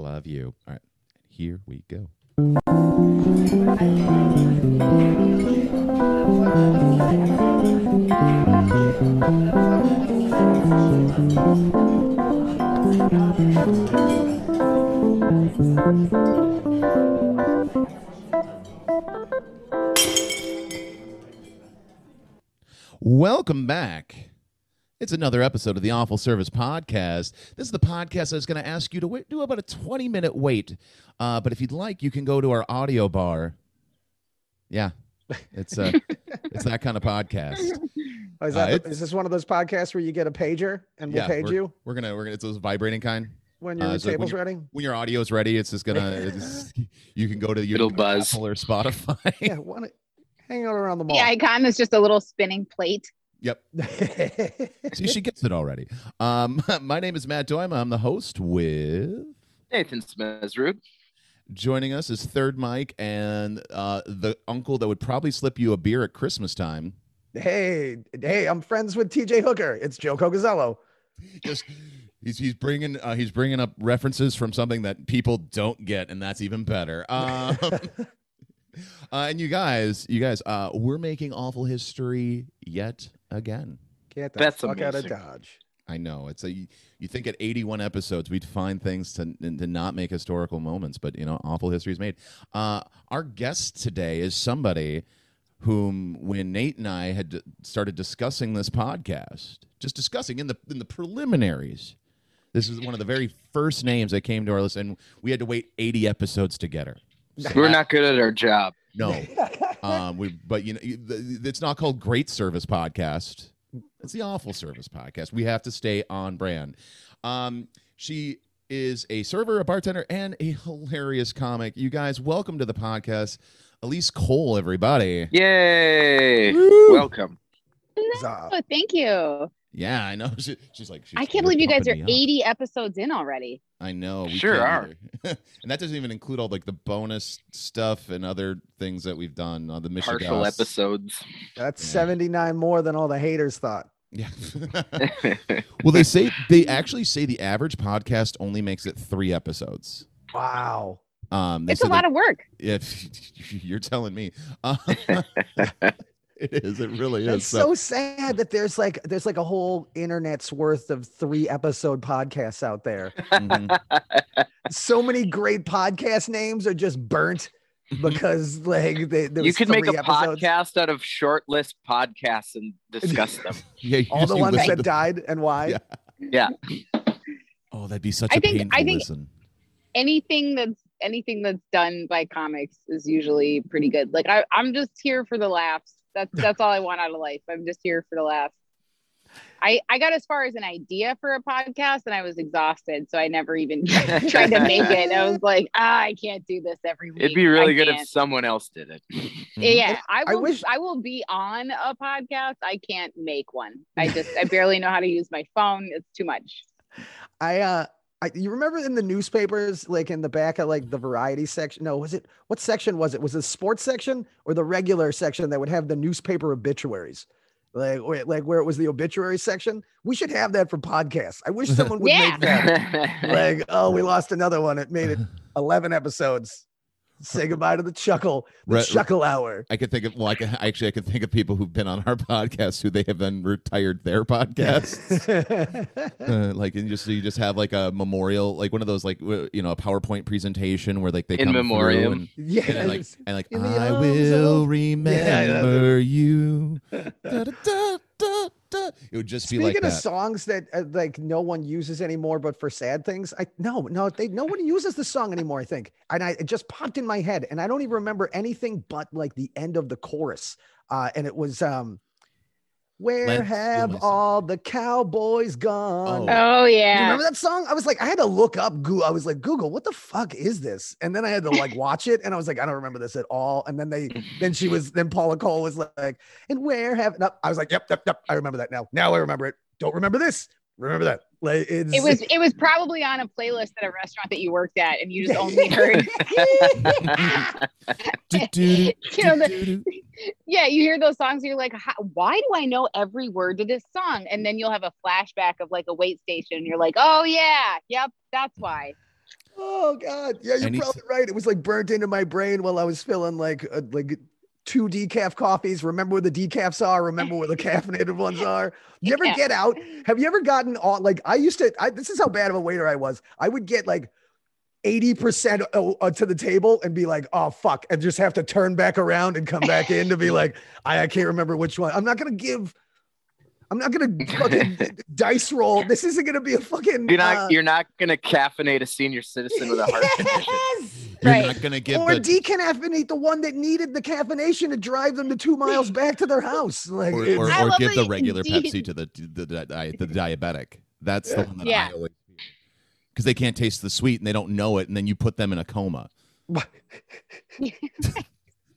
love you. All right, here we go. Welcome back. It's another episode of the Awful Service Podcast. This is the podcast that's going to ask you to wait, do about a 20 minute wait. Uh, but if you'd like, you can go to our audio bar. Yeah, it's uh, it's that kind of podcast. Oh, is, Uh, that, it's- is this one of those podcasts where you get a pager and we'll yeah, page we're, you We're gonna we're gonna it's those vibrating kind. when your uh, so table's you're- ready? When your audio is ready, it's just gonna. It's, you can go to your It'll buzz. Apple or Spotify. Yeah, one, hang out around the mall. The icon is just a little spinning plate. Yep. See, she gets it already. Um, my name is Matt Doima. I'm the host with. Nathan Smezrud. Joining us is Third Mike and uh, the uncle that would probably slip you a beer at Christmas time. hey, hey, I'm friends with TJ Hooker. It's Joe Cogazello. Just he's he's bringing uh, he's bringing up references from something that people don't get, and that's even better. Um, uh, and you guys, you guys, uh, we're making awful history yet again. Get the That's fuck out of. Dodge. I know it's a. You think at 81 episodes we'd find things to to not make historical moments, but you know, awful history is made. Uh, our guest today is somebody whom, when Nate and I had started discussing this podcast, just discussing in the in the preliminaries, this is one of the very first names that came to our list, and we had to wait 80 episodes to get her. So We're that- not good at our job. no. um, we but you know it's not called Great Service Podcast. It's the Awful Service Podcast. We have to stay on brand. Um, she is a server, a bartender, and a hilarious comic. You guys, welcome to the podcast, Elise Cole. Everybody. Yay! Woo! Welcome. Zah. Oh, thank you. Yeah, I know. She, she's like, she's, I can't believe you guys are pumping me up. 80 episodes in already. I know. We Sure are. and that doesn't even include all like the bonus stuff and other things that we've done on the Michigan. Partial episodes. That's Yeah. 79 more than all the haters thought. Yeah. well, they say they actually say the average podcast only makes it three episodes. Wow. Um, It's a lot that- of work. If you're telling me, uh, it is. It really is. It's so sad that there's like there's like a whole internet's worth of three episode podcasts out there. mhm. So many great podcast names are just burnt because like they, there you was could make a episodes. podcast out of short list podcasts and discuss them. yeah, All the ones that to- died and why. Yeah. Yeah. Oh, that'd be such I a think- painful I think- listen. Anything that's anything that's done by comics is usually pretty good. Like I, I'm just here for the laughs. That's that's all I want out of life. I'm just here for the laughs. I, I got as far as an idea for a podcast and I was exhausted, so I never even tried to make it. I was like, ah, I can't do this every week. It'd be really I good can't. if someone else did it. Yeah, I I will. I, wish- will be on a podcast. I can't make one. I just, I barely know how to use my phone. It's too much. I uh I, you remember in the newspapers, like in the back of like the variety section? No, was it what section was it? Was it the sports section or the regular section that would have the newspaper obituaries? Like, where, like where it was the obituary section. We should have that for podcasts. I wish someone would Yeah. make that. Like, oh, we lost another one. It made it 11 episodes. Say goodbye to the chuckle, the Re- chuckle hour. I could think of well, I can actually I can think of people who've been on our podcast who they have then retired their podcasts. uh, like and just so you just have like a memorial, like one of those like you know a PowerPoint presentation where like they In come through memoriam. and, yeah. and like and like I will of- remember you. Da, da, da, da, da. It would just be Speaking like of that. songs that uh, like no one uses anymore, but for sad things, I no, no, they no one uses the song anymore. I think, and I it just popped in my head, and I don't even remember anything but like the end of the chorus, uh, and it was um, where Lance have Gilman. all the cowboys gone? Oh. Oh You yeah. remember that song? I was like, I had to look up Google. I was like, Google, what the fuck is this? And then I had to like watch it, and I was like, I don't remember this at all. And then they, then she was, then Paula Cole was like, and where have? No, I was like, yep, yep, yep. I remember that now. Now I remember it. Don't remember this. Remember that. Like it's, It was, it was probably on a playlist at a restaurant that you worked at, and you just only heard. You know, the- yeah, you hear those songs, you're like, why do I know every word to this song? And then you'll have a flashback of like a wait station. And you're like, oh yeah, yep, that's why. Oh God, yeah, you're And he's- probably right. It was like burnt into my brain while I was filling like uh, like two decaf coffees. Remember where the decafs are? Remember where the caffeinated ones are? You ever Yeah. get out? Have you ever gotten all like I used to? I, this is how bad of a waiter I was. I would get like. 80% uh, to the table and be like, oh, fuck, and just have to turn back around and come back in to be like, I, I can't remember which one. I'm not going to give, I'm not going to fucking dice roll. This isn't going to be a fucking. You're not uh, you're not gonna caffeinate a senior citizen with a heart condition. Yes! You're Right. not gonna give or the decaffeinate the one that needed the caffeination to drive them to two miles back to their house. Like, or, or, or give the regular you- Pepsi to the the, the, di- the diabetic. That's the one that Yeah. I always do. because they can't taste the sweet and they don't know it, and then you put them in a coma.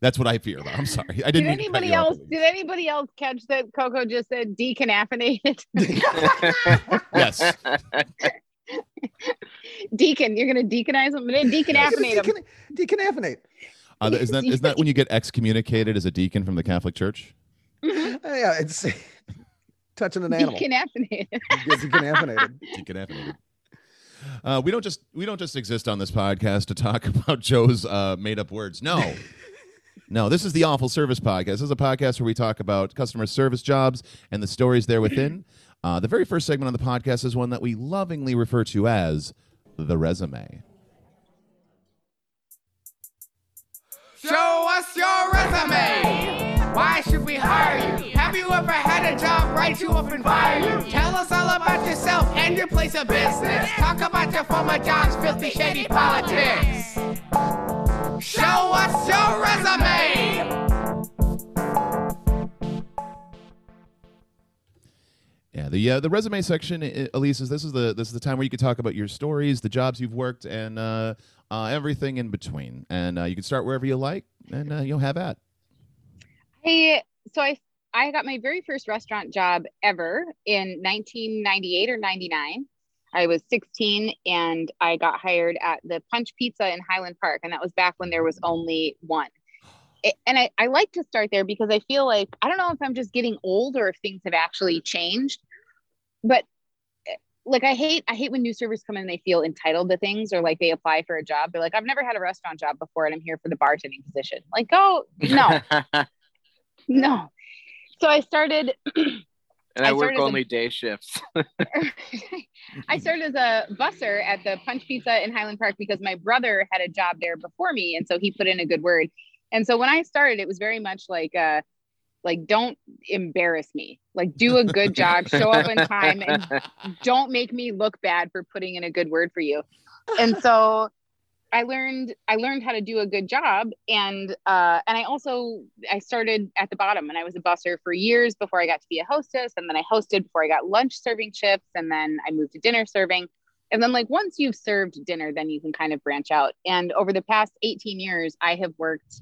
That's what I fear about. I'm sorry, I Did didn't. mean anybody you else? Elise. Did anybody else catch that Coco just said decaffeinated? Yes. Deacon, you're gonna deaconize them, decaffeinate them. Decon- decaffeinate. Uh, is that is that when you get excommunicated as a deacon from the Catholic Church? Yeah, it's touching an animal. Decaffeinated. Get decaffeinated. Decaffeinated. Uh, we don't just we don't just exist on this podcast to talk about Joe's uh, made up words. No, no. This is the Awful Service Podcast. This is a podcast where we talk about customer service jobs and the stories there within. Uh, the very first segment on the podcast is one that we lovingly refer to as the resume. Show us your resume. Why should we hire you? Have you ever had a job write you up and fire you? Tell us all about yourself and your place of business. Talk about your former jobs, filthy, shady politics. Show us your resume. Yeah, the uh, the resume section, Elise, is this is the this is the time where you can talk about your stories, the jobs you've worked, and uh, uh, everything in between. And uh, you can start wherever you like, and uh, you'll have at. Hey, so I I got my very first restaurant job ever in 1998 or 99. I was 16 and I got hired at the Punch Pizza in Highland Park, and that was back when there was only one. It- and I, I like to start there because I feel like I don't know if I'm just getting old or if things have actually changed, but eh, like I hate I hate when new servers come in and they feel entitled to things or like they apply for a job. They're like, I've never had a restaurant job before and I'm here for the bartending position. Like, oh no, no. So I started and I, I work only day shifts. I started as a busser at the Punch Pizza in Highland Park because my brother had a job there before me, and so he put in a good word. And so when I started, it was very much like, uh, like don't embarrass me, like do a good job, show up on time, and don't make me look bad for putting in a good word for you. And so I learned I learned how to do a good job and uh and I also I started at the bottom and I was a busser for years before I got to be a hostess and then I hosted before I got lunch serving shifts and then I moved to dinner serving. And then like once you've served dinner then you can kind of branch out. And over the past 18 years I have worked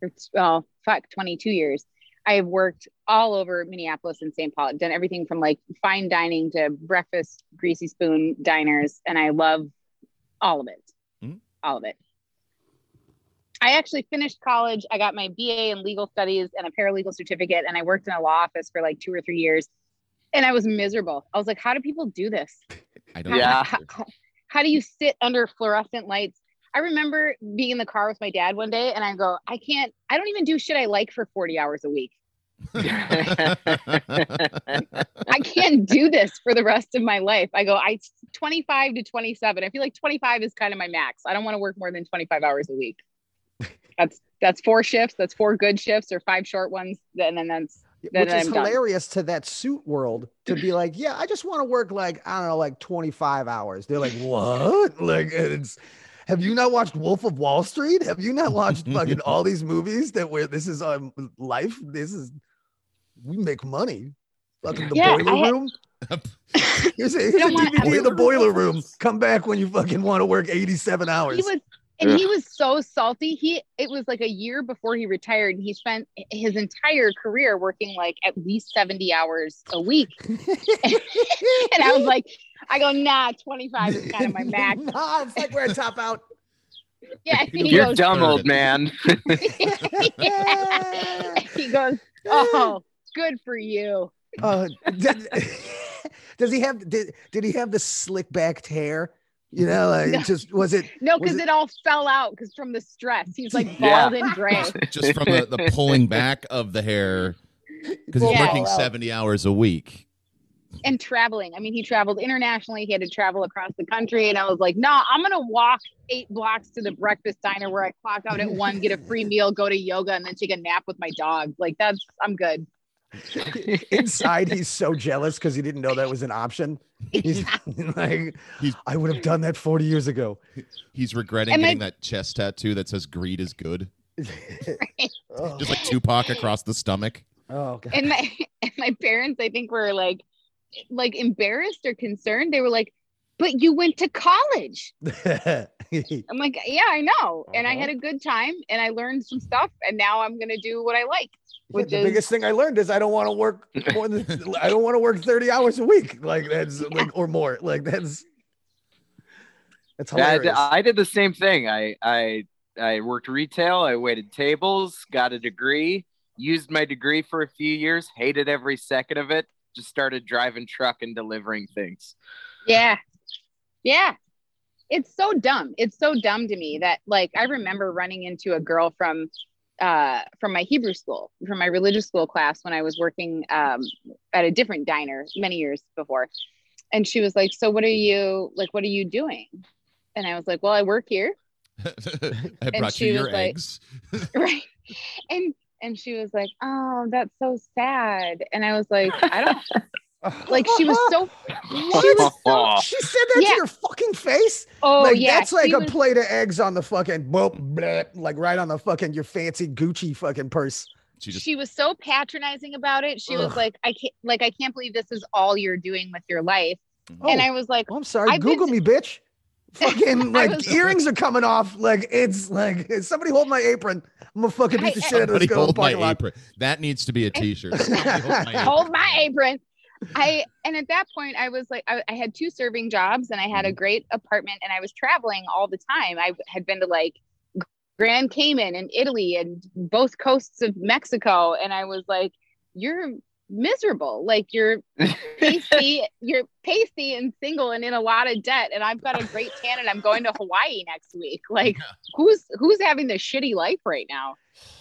for well fuck 22 years. I have worked all over Minneapolis and St. Paul. I've done everything from like fine dining to breakfast greasy spoon diners and I love all of it all of it. I actually finished college. I got my BA in legal studies and a paralegal certificate, and I worked in a law office for like two or three years. And I was miserable. I was like, how do people do this? I don't. Yeah. how, how- how do you sit under fluorescent lights? I remember being in the car with my dad one day, and I go, I can't, I don't even do shit I like for 40 hours a week. I can't do this for the rest of my life. I go, I 25 to 27. I feel like 25 is kind of my max. I don't want to work more than 25 hours a week. That's that's four shifts. That's four good shifts or five short ones. And then that's Then Which is I'm done. hilarious to that suit world to be like, yeah, I just want to work like, I don't know, like 25 hours. They're like, what? Like, it's, have you not watched Wolf of Wall Street? Have you not watched fucking all these movies that where this is um life? This is, we make money. Fucking the Yeah, boiler I had- room. Here's a, here's a DVD of the Boiler boiler room. room. Come back when you fucking want to work 87 hours. he was and he was so salty. He it was like a year before he retired. and He spent his entire career working like at least 70 hours a week. and I was like, I go, nah, 25 is kind of my max. nah, it's like we're a top out. Yeah. You He You're goes, dumb, old man. he goes, Oh, good for you. Uh, did, does he have did, did he have the slick backed hair You know, like No. just was it? No, because it- it, all fell out because from the stress. He's like Yeah. bald and gray. Just from the, the pulling back of the hair because he's Yeah. working 70 hours a week. and traveling. I mean, he traveled internationally. He had to travel across the country. And I was like, no, I'm going to walk eight blocks to the breakfast diner where I clock out at one, get a free meal, go to yoga, and then take a nap with my dog. Like, that's, I'm good. Inside, he's so jealous because he didn't know that was an option. He's like, He's- I would have done that 40 years ago. He's regretting And my- getting that chest tattoo that says greed is good. oh, Just like Tupac across the stomach. oh, God. And my, and my parents, I think, were like, like embarrassed or concerned. They were like, but you went to college. I'm like, yeah, I know. And I Uh-huh. had a good time and I learned some stuff. And now I'm going to do what I like. The Which is- biggest thing I learned is I don't want to work more than I don't want to work 30 hours a week. Like that's like or more. Like that's that's Yeah, I, did. I did the same thing. I I I worked retail. I waited tables, got a degree, used my degree for a few years, hated every second of it. Just started driving truck and delivering things. Yeah. Yeah. It's so dumb. It's so dumb to me that like I remember running into a girl from uh from my Hebrew school, from my religious school class when I was working um at a different diner many years before. And she was like, "So what are you like what are you doing?" And I was like, "Well, I work here." I brought she you was your like- eggs. right. And and she was like, "Oh, that's so sad." And I was like, "I don't like she was so she was so She said that Yeah. to your fucking face. oh like yeah that's like she a was- plate of eggs on the fucking boop, bleh, like right on the fucking your fancy Gucci fucking purse. She just she was so patronizing about it. She was like, I can't like I can't believe this is all you're doing with your life. Mm-hmm. Oh, And I was like, oh, I'm sorry. I've Google to- me, bitch. Fucking like was- earrings are coming off. Like it's like somebody hold my apron. I'm gonna fucking beat the I- shit out of Somebody this girl hold my parking lot. apron. That needs to be a T-shirt. Hold my hold my apron. I and at that point I was like I, I had two serving jobs and I had a great apartment and I was traveling all the time. I had been to like Grand Cayman and Italy and both coasts of Mexico and I was like you're miserable like you're pasty you're pasty and single and in a lot of debt and I've got a great tan and I'm going to Hawaii next week like who's who's having the shitty life right now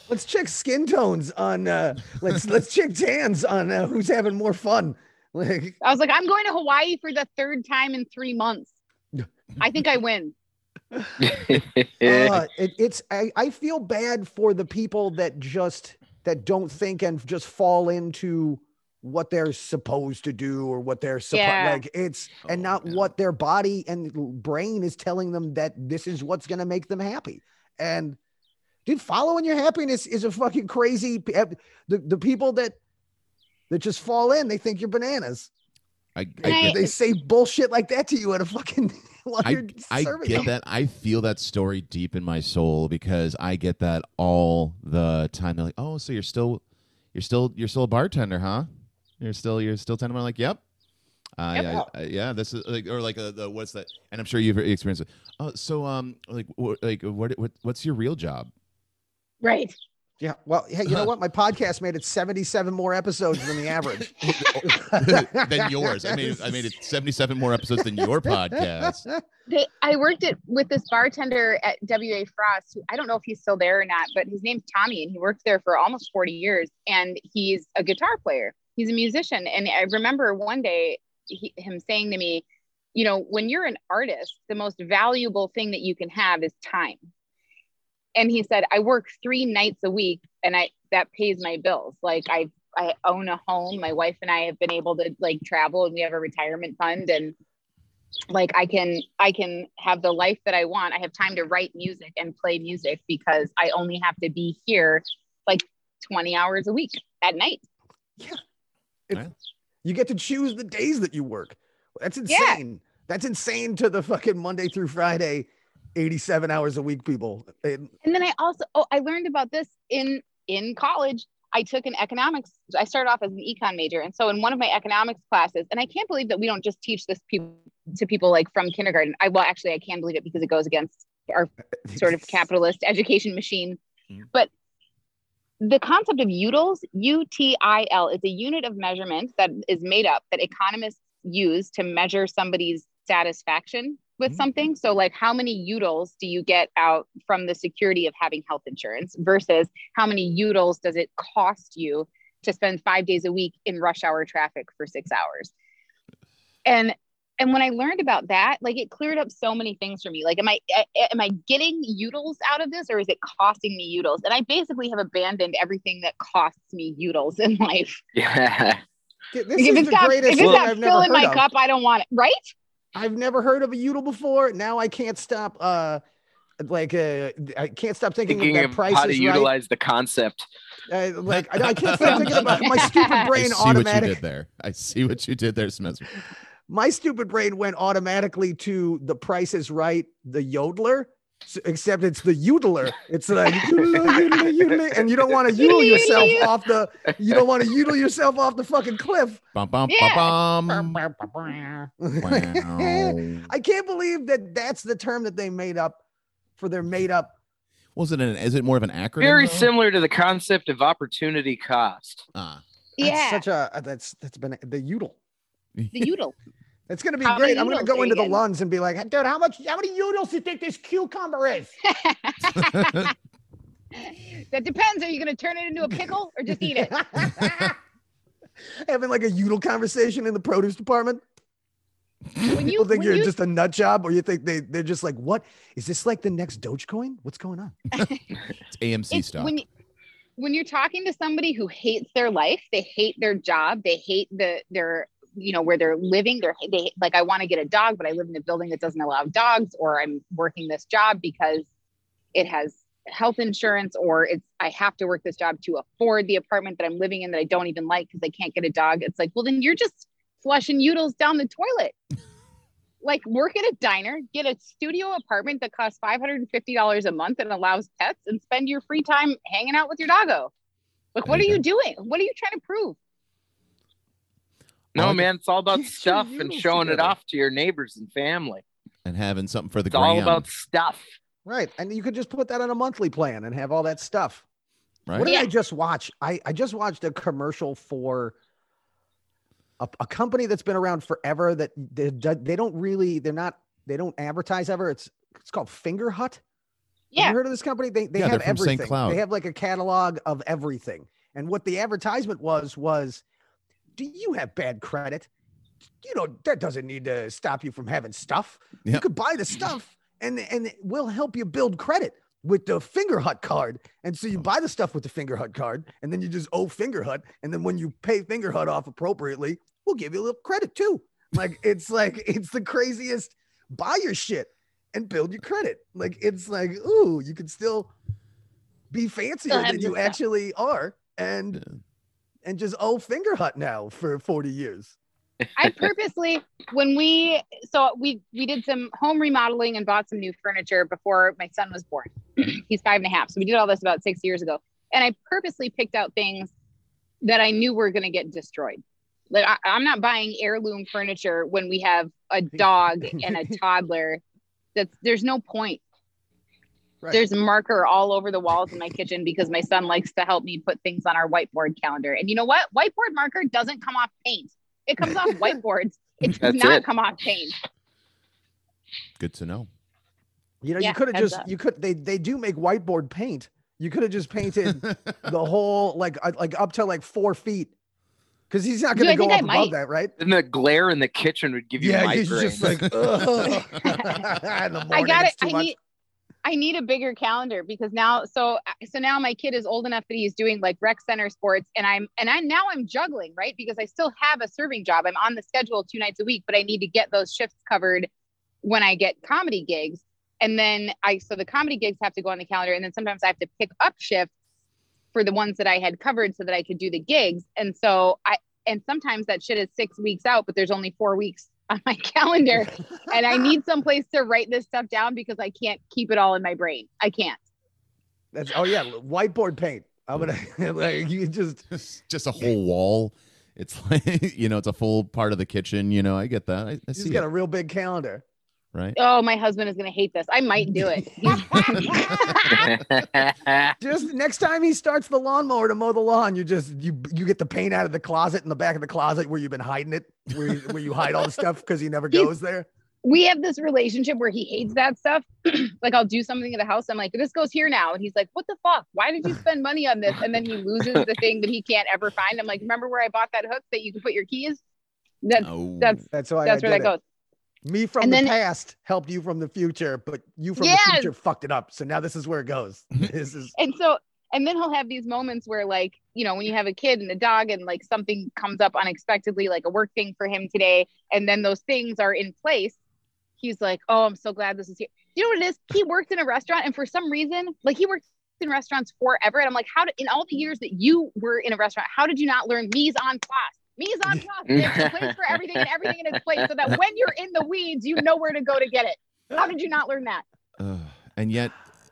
Let's check skin tones on. uh Let's let's check tans on uh, who's having more fun. Like I was like, I'm going to Hawaii for the third time in three months. I think I win. uh, it, it's I, I feel bad for the people that just that don't think and just fall into what they're supposed to do or what they're supposed Yeah. like it's and Oh, not yeah. what their body and brain is telling them that this is what's going to make them happy and dude following your happiness is a fucking crazy the, the people that that just fall in they think you're bananas I, I, I- they say bullshit like that to you at a fucking while I, you're I get them. that. I feel that story deep in my soul because I get that all the time. They're like, "Oh, so you're still, you're still, you're still a bartender, huh? You're still, you're still tending." I'm like, "Yep." Uh, Yep. yeah, I- yeah, this is like, or like, uh, the, what's that? And I'm sure you've experienced it. Oh, so, um, like, wh- like, what, what, what's your real job? Right. Yeah. Well, hey, you know what? My podcast made it 77 more episodes than the average. than yours. I made, I made it 77 more episodes than your podcast. They, I worked at with this bartender at WA Frost. Who, I don't know if he's still there or not, but his name's Tommy, and he worked there for almost 40 years. And he's a guitar player. He's a musician. And I remember one day he, him saying to me, "You know, when you're an artist, the most valuable thing that you can have is time." And he said, "I work three nights a week, and I that pays my bills. Like I I own a home. My wife and I have been able to like travel, and we have a retirement fund and." like i can i can have the life that i want i have time to write music and play music because i only have to be here like 20 hours a week at night Yeah, you get to choose the days that you work. That's Yeah. insane. That's insane to the fucking Monday through Friday, 87 hours a week people. And- then i also oh i learned about this in in college i took an economics i started off as an econ major and so in one of my economics classes and i can't believe that we don't just teach this people to people like from kindergarten i well actually i can believe it because it goes against our sort of capitalist education machine. Mhm. But the concept of utils, U-T-I-L, is a unit of measurement that is made up that economists use to measure somebody's satisfaction with Mhm. something. So, like, how many utils do you get out from the security of having health insurance versus how many utils does it cost you to spend five days a week in rush hour traffic for six hours? And and when I learned about that, like it cleared up so many things for me. Like, am I am I getting utils out of this, or is it costing me utils? And I basically have abandoned everything that costs me utils in life. Yeah. This if is it's the got, if greatest it's thing got I've fill in my of. cup, I don't want it. Right? I've never heard of a udil before. Now I can't stop. Uh, like uh, I can't stop thinking, Thinking that of price how to is utilize the concept. Uh, like I, I can't stop thinking about my stupid I brain see what you did there. I see what you did there, Smith. My stupid brain went automatically to the Price is Right, the yodeler. S- Except it's the yodeler. It's like and you don't want to yodel yourself off the. You don't want to yodel yourself off the fucking cliff. Bum, bum, Yeah. bum, bum. I can't believe that that's the term that they made up for their made up. Was it an? Is it more of an acronym? Very though? similar to the concept of opportunity cost. Ah, Yeah. such a that's that's been the udel. the util. It's gonna be How great. I'm gonna go into the getting? Lunds and be like, dude, how much how many noodles do you think this cucumber is? that depends. Are you going to turn it into a pickle or just eat it? Having like a udel conversation in the produce department. When you, People think when you're you just a nut job, or you think they they're just like, what is this like the next Dogecoin? What's going on? it's AMC it's- stock. when you, when you're talking to somebody who hates their life, they hate their job, they hate the their you know where they're living. They're they like I want to get a dog, but I live in a building that doesn't allow dogs, or I'm working this job because it has health insurance, or it's I have to work this job to afford the apartment that I'm living in that I don't even like because I can't get a dog. It's like, well, then you're just flushing utils down the toilet. like work at a diner, get a studio apartment that costs $550 a month and allows pets and spend your free time hanging out with your doggo. Like, what are you doing? What are you trying to prove? No, Well, I man, it's all about Get stuff and noodles showing it off to your neighbors and family. and having something for the It's all about stuff. Right. And you could just put that on a monthly plan and have all that stuff. right? What did Yeah. I just watch? I, I just watched a commercial for a, a company that's been around forever that they, they don't really, they're not, they don't advertise ever. It's it's called Fingerhut. Have Yeah. you heard of this company? They they Yeah, have they're from St. everything. Cloud. They have like a catalog of everything. And what the advertisement was was, do you have bad credit? You know that doesn't need to stop you from having stuff. You could buy the stuff, and and we'll help you build credit with the Fingerhut card. And so you oh. buy the stuff with the Fingerhut card, and then you just owe Fingerhut, and then when you pay Fingerhut off appropriately, we'll give you a little credit too. Like it's like it's the craziest. Buy your shit and build your credit. Like it's like, ooh, you can still be fancier than you stuff. actually are, and Yeah. And just owe Fingerhut now for 40 years. I purposely when we so we we did some home remodeling and bought some new furniture before my son was born. He's five and a half. So we did all this about six years ago. And I purposely picked out things that I knew were gonna get destroyed. Like I, I'm not buying heirloom furniture when we have a dog and a toddler. That's there's no point. Right. There's marker all over the walls in my kitchen because my son likes to help me put things on our whiteboard calendar. And you know what? Whiteboard marker doesn't come off paint. It comes off whiteboards. It does That's not it. come off paint. Good to know. You know, Yeah, you could have just up. you could they they do make whiteboard paint. You could have just painted the whole like uh, like up to like four feet. Because he's not going to go up above that, right? Then the glare in the kitchen would give you yeah, migraines. he's just like, ugh. in the I got it. it's too I much. need I need a bigger calendar because now so uh, so now my kid is old enough that he's doing like rec center sports and I'm and I now I'm juggling, right? Because I still have a serving job. I'm on the schedule two nights a week, but I need to get those shifts covered when I get comedy gigs. And then I so the comedy gigs have to go on the calendar and then sometimes I have to pick up shifts for the ones that I had covered so that I could do the gigs. And so I and sometimes that shit is 6 weeks out, but there's only 4 weeks on my calendar and I need some place to write this stuff down because I can't keep it all in my brain. I can't. That's oh yeah, whiteboard paint. I'm gonna like you just just a whole wall. It's like you know, it's a full part of the kitchen. You know, I get that. I, I you see just got it, a real big calendar. Right? Oh, my husband is gonna hate this. I might do it. Just next time he starts the lawnmower to mow the lawn, you just you you get the paint out of the closet in the back of the closet where you've been hiding it, where you, where you hide all the stuff because he never He's- goes there. we have this relationship where he hates that stuff. like I'll do something in the house. I'm like, this goes here now. And he's like, what the fuck? Why did you spend money on this? And then he loses the thing that he can't ever find. I'm like, remember where I bought that hook that you can put your keys? That's Oh. that's That's why that's I where that it. goes. Me from And the then- past helped you from the future, but you from Yes. the future fucked it up. So now this is where it goes. this is And so and then he'll have these moments where like, you know, when you have a kid and a dog and like something comes up unexpectedly, like a work thing for him today, and then those things are in place. He's like, Oh, I'm so glad this is here. You know what it is? He worked in a restaurant and for some reason, like he worked in restaurants forever. And I'm like, how did in all the years that you were in a restaurant, how did you not learn mise en place? Mise en place. There's a place for everything and everything in its place so that when you're in the weeds, you know where to go to get it. How did you not learn that? Ugh. and yet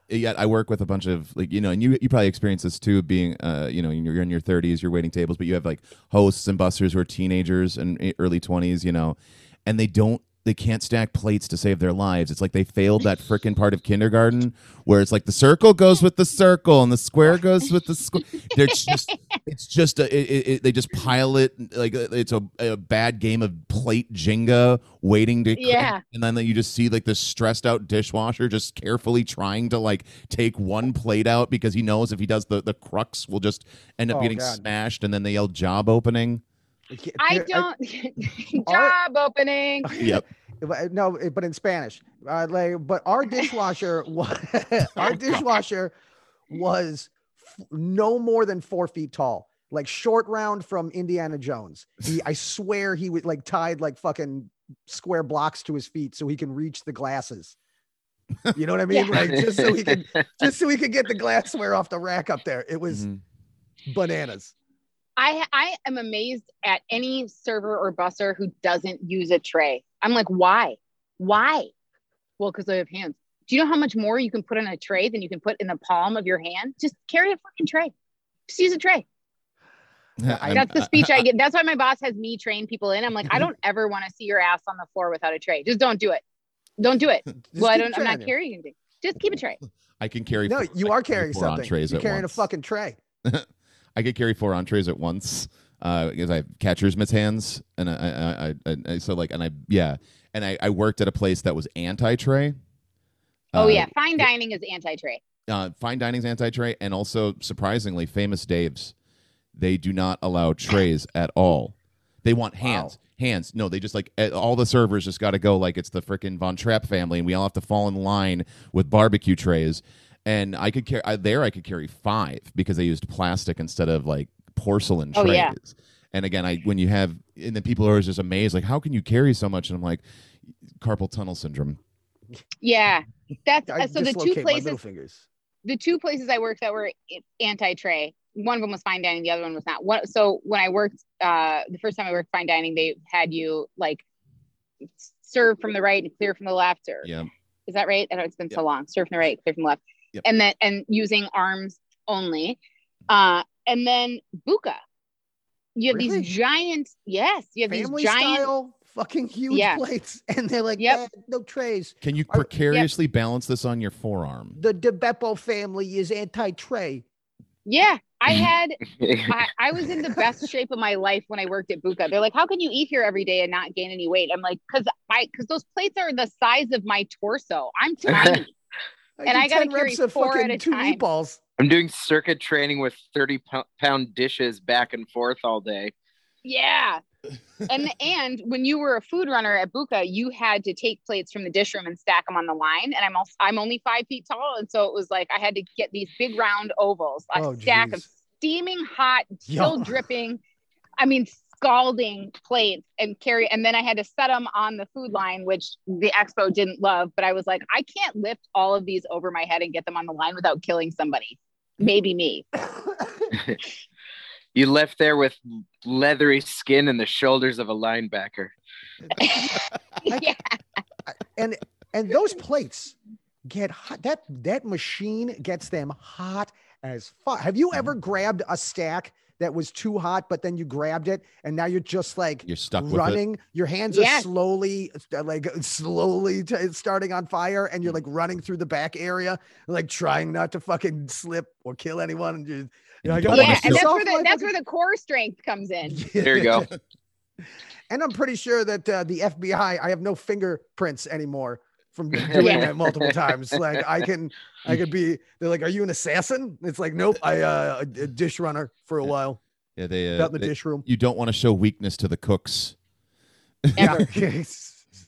yet I work with a bunch of like you know, and you you probably experience this too, being uh you know you're in your 30s, you're waiting tables, but you have like hosts and busters who are teenagers and early 20s, you know, and they don't they can't stack plates to save their lives. It's like they failed that frickin' part of kindergarten where it's like the circle goes with the circle and the square goes with the square. They're just it's just a, it, it, it- they just pile it like it's a, a bad game of plate Jenga waiting to Yeah. and then you just see like this stressed out dishwasher just carefully trying to like take one plate out because he knows if he does the the crux will just end up Oh, getting God. smashed and then they yell job opening I don't job opening. yep no, but in Spanish. Uh, like, but our dishwasher was our dishwasher was f- no more than four feet tall, like short round from Indiana Jones. He, I swear, he was like tied like fucking square blocks to his feet so he can reach the glasses. You know what I mean? Yeah. Like just so he could, just so he could get the glassware off the rack up there. It was Mhm. bananas. I I am amazed at any server or busser who doesn't use a tray. I'm like, why? Why? Well, because I have hands. Do you know how much more you can put on a tray than you can put in the palm of your hand? Just carry a fucking tray. Just use a tray. I'm- That's the uh, speech I get. That's why my boss has me train people in. I'm like, I don't ever want to see your ass on the floor without a tray. Just don't do it. Don't do it. Well, I don't. I'm not carrying anything. Just keep a tray. I can carry No, four- you I are carrying four something. entrees You're carrying once. a fucking tray. I could carry four entrees at once uh, because I have catcher's mitts hands, and I, I, I, I, so like, and I, yeah, and I, I worked at a place that was anti-tray. Oh Uh, yeah, fine dining is anti-tray. uh, fine dining's anti-tray, and also surprisingly, famous Dave's, they do not allow trays at all. They want hands, hands. No, they just like eh, all the servers just got to go like it's the freaking Von Trapp family, and we all have to fall in line with barbecue trays. And I could carry I, there. I could carry five because they used plastic instead of like porcelain Oh, trays. yeah. And again, I when you have and then people are always just amazed, like how can you carry so much? And I'm like, carpal tunnel syndrome. Yeah, that's uh, so the two places. fingers. the two places I worked that were anti-tray. One of them was fine dining, the other one was not. One, so when I worked, uh, the first time I worked fine dining, they had you like serve from the right and clear from the left, or Yeah. is that right? I know it's been so long. Serve from the right, clear from the left, Yep. and then and using arms only. Uh, and then Buca. You have Really? these giant, yes, you have Family these giant. style, fucking huge Yeah. plates, and they're like, Yep. "Eh, no trays. Can you Are- precariously balance this on your forearm? The di Beppo family is anti-tray. Yeah, I had I, I was in the best shape of my life when I worked at Buca. They're like, "How can you eat here every day and not gain any weight?" I'm like, "Cause I, cause those plates are the size of my torso. I'm tiny." And I gotta 10 carry reps of four fucking at a two time. meatballs. I'm doing circuit training with 30 pound dishes back and forth all day. yeah. And and when you were a food runner at Buca, you had to take plates from the dish room and stack them on the line. And I'm also I'm only five feet tall, and so it was like I had to get these big round ovals, a Oh, stack of steaming hot, still Yum. dripping. I mean, scalding plates and carry. And then I had to set them on the food line, which the expo didn't love. But I was like, I can't lift all of these over my head and get them on the line without killing somebody. Maybe me. You left there with leathery skin and the shoulders of a linebacker. yeah. and and those plates get hot. That that machine gets them hot as fuck. Have you ever grabbed a stack that was too hot, but then you grabbed it, and now you're just like You're stuck with it. running. Your hands Yes. are slowly, uh, like slowly t- starting on fire, and you're like running through the back area, like trying not to fucking slip or kill anyone. And you're, you're like, "Oh, Yeah. And that's where the that's where the core strength comes in. There you go. And I'm pretty sure that uh, the FBI, I have no fingerprints anymore from doing Yeah. that multiple times. Like I can, I could be. They're like, "Are you an assassin?" It's like, "Nope, I uh, a, a dish runner for a Yeah. while, Yeah, they, out uh, in the they- dish room." you don't want to show weakness to the cooks. Yeah.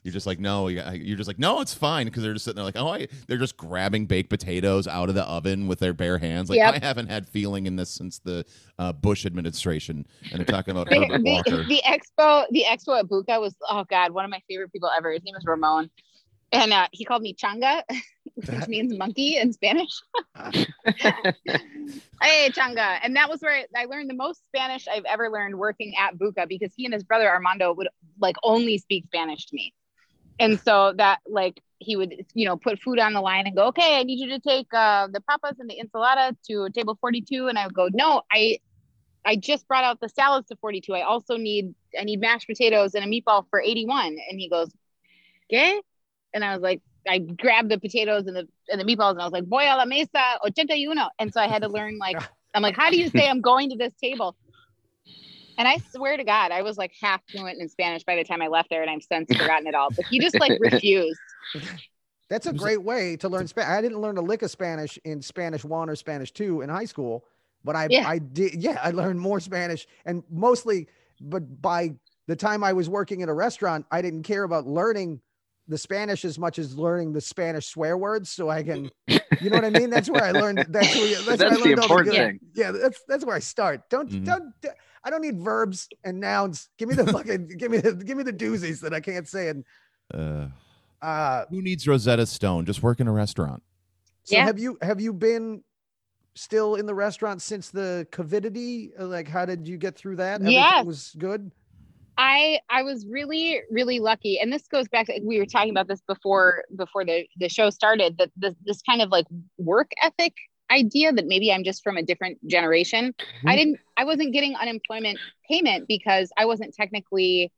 You're just like, no, you- you're just like, no, it's fine because they're just sitting there like, oh, I, they're just grabbing baked potatoes out of the oven with their bare hands. Like, Yep. I haven't had feeling in this since the uh, Bush administration, and they're talking about the, the, the expo the expo at Buca was oh god one of my favorite people ever his name is Ramon and uh, he called me changa which means monkey in Spanish hey changa and that was where I, learned the most Spanish I've ever learned working at Buca because he and his brother Armando would like only speak Spanish to me and so that like he would you know put food on the line and go okay I need you to take uh, the papas and the ensalada to table 42 and I would go no I I just brought out the salads to 42. I also need I need mashed potatoes and a meatball for 81. And he goes, Okay. And I was like, I grabbed the potatoes and the and the meatballs and I was like, Voy a la mesa 81. And so I had to learn like I'm like, how do you say I'm going to this table? And I swear to God, I was like half fluent in Spanish by the time I left there, and I've since forgotten it all. But he just like refused. That's a great way to learn Spanish. I didn't learn a lick of Spanish in Spanish one or Spanish two in high school, but I Yeah. I did yeah, I learned more Spanish and mostly but by the time I was working in a restaurant, I didn't care about learning the Spanish as much as learning the Spanish swear words so I can you know what I mean? That's where I learned that's where, that's, where I That's the learned all important thing. Yeah, that's that's where I start. Don't Mhm. don't I don't need verbs and nouns. Give me the fucking give me the give me the doozies that I can't say and Uh, uh who needs Rosetta Stone? Just work in a restaurant. So Yeah. have you have you been still in the restaurant since the covidity? Uh, Like, how did you get through that? Everything Yes. was good. I I was really really lucky, and this goes back to we were talking about this before before the the show started. That this this kind of like work ethic idea that maybe I'm just from a different generation. I Mhm. didn't I wasn't getting unemployment payment because I wasn't technically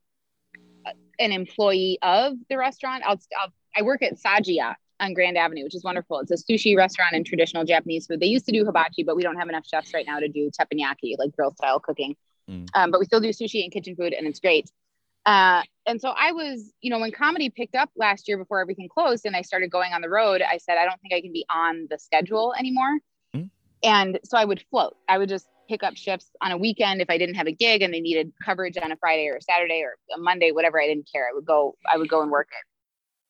uh, an employee of the restaurant. I'll, I'll I work at Saji-Ya on Grand Avenue, which is wonderful. It's a sushi restaurant and traditional Japanese food. They used to do hibachi, but we don't have enough chefs right now to do teppanyaki, like grill style cooking. Mm. Um, but we still do sushi and kitchen food, and it's great. Uh, and so I was, you know, when comedy picked up last year before everything closed and I started going on the road, I said, I don't think I can be on the schedule anymore. Mm. And so I would float. I would just pick up shifts on a weekend if I didn't have a gig and they needed coverage on a Friday or a Saturday or a Monday, whatever. I didn't care. I would go, I would go and work it.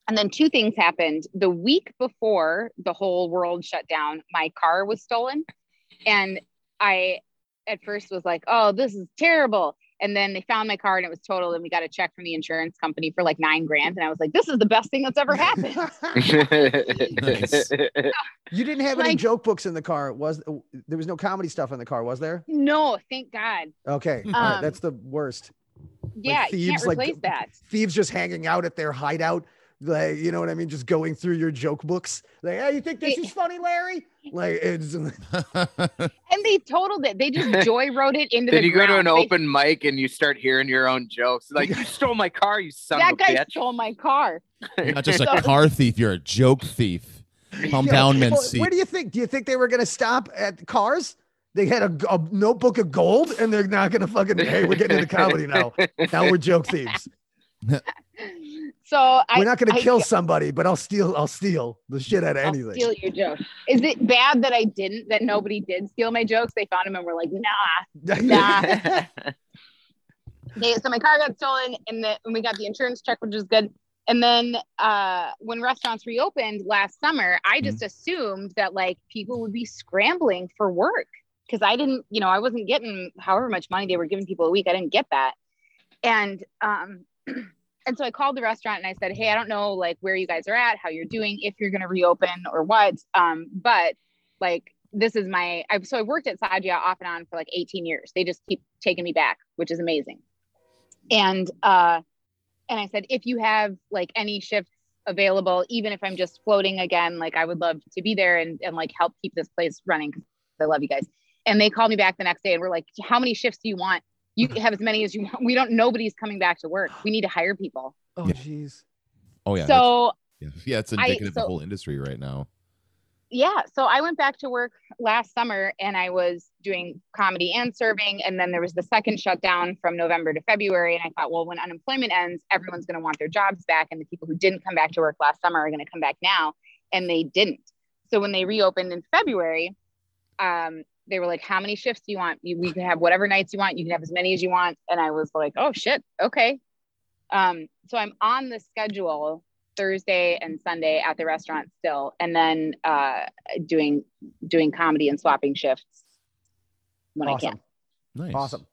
And then two things happened. The week before the whole world shut down, my car was stolen. And I at first was like, oh, this is terrible. And then they found my car and it was totaled, and we got a check from the insurance company for like nine grand. And I was like, this is the best thing that's ever happened. Nice. you didn't have any joke books in the car. Was there was no comedy stuff in the car? Was there? no, thank God. Okay, all right, Um, that's the worst. Yeah, you thieves, can't like, that. Thieves just hanging out at their hideout. Like, you know what I mean? Just going through your joke books. Like, hey, you think this is funny, Larry? Like, it's And they totaled it. They just joy rode it into then the you go to an. They- open mic and you start hearing your own jokes. Like, you stole my car, you son that of guy bitch. stole my car. You're not just a car thief. You're a joke thief. Calm Yeah, down, well, Mincy. Where do you think? Do you think they were gonna stop at cars? They had a, a notebook of gold, and they're not gonna fucking. Hey, we're getting into comedy now. Now we're joke thieves. So I, we're not gonna I- kill somebody, but I'll steal. I'll steal the shit out of I'll anything. steal your joke. Is it bad that I didn't? That nobody did steal my jokes? They found them and were like, nah. Nah. They, so my car got stolen, and the, and we got the insurance check, which is good. And then uh, when restaurants reopened last summer, I just assumed that like people would be scrambling for work because I didn't, you know, I wasn't getting however much money they were giving people a week. I didn't get that, and um, and so I called the restaurant and I said, hey, I don't know like where you guys are at, how you're doing, if you're going to reopen or what, um, but like this is my I've so I worked at Saji-Ya off and on for like 18 years. They just keep taking me back, which is amazing. And uh and I said, if you have like any shifts available, even if I'm just floating again, like I would love to be there and, and like help keep this place running because I love you guys. And they called me back the next day and we're like, how many shifts do you want? You can have as many as you want. We don't nobody's coming back to work. We need to hire people. Oh Yeah. jeez. oh yeah. so yeah. yeah, it's I- indicative of the whole industry right now. yeah, so I went back to work last summer and I was doing comedy and serving. And then there was the second shutdown from November to February. And I thought, well, when unemployment ends, everyone's going to want their jobs back. And the people who didn't come back to work last summer are going to come back now. And they didn't. So when they reopened in February, um, they were like, how many shifts do you want? You, we can have whatever nights you want. You can have as many as you want. And I was like, oh shit, okay. Um, so I'm on the schedule Thursday and Sunday at the restaurant still, and then uh, doing doing comedy and swapping shifts when awesome. I can. Nice. Awesome.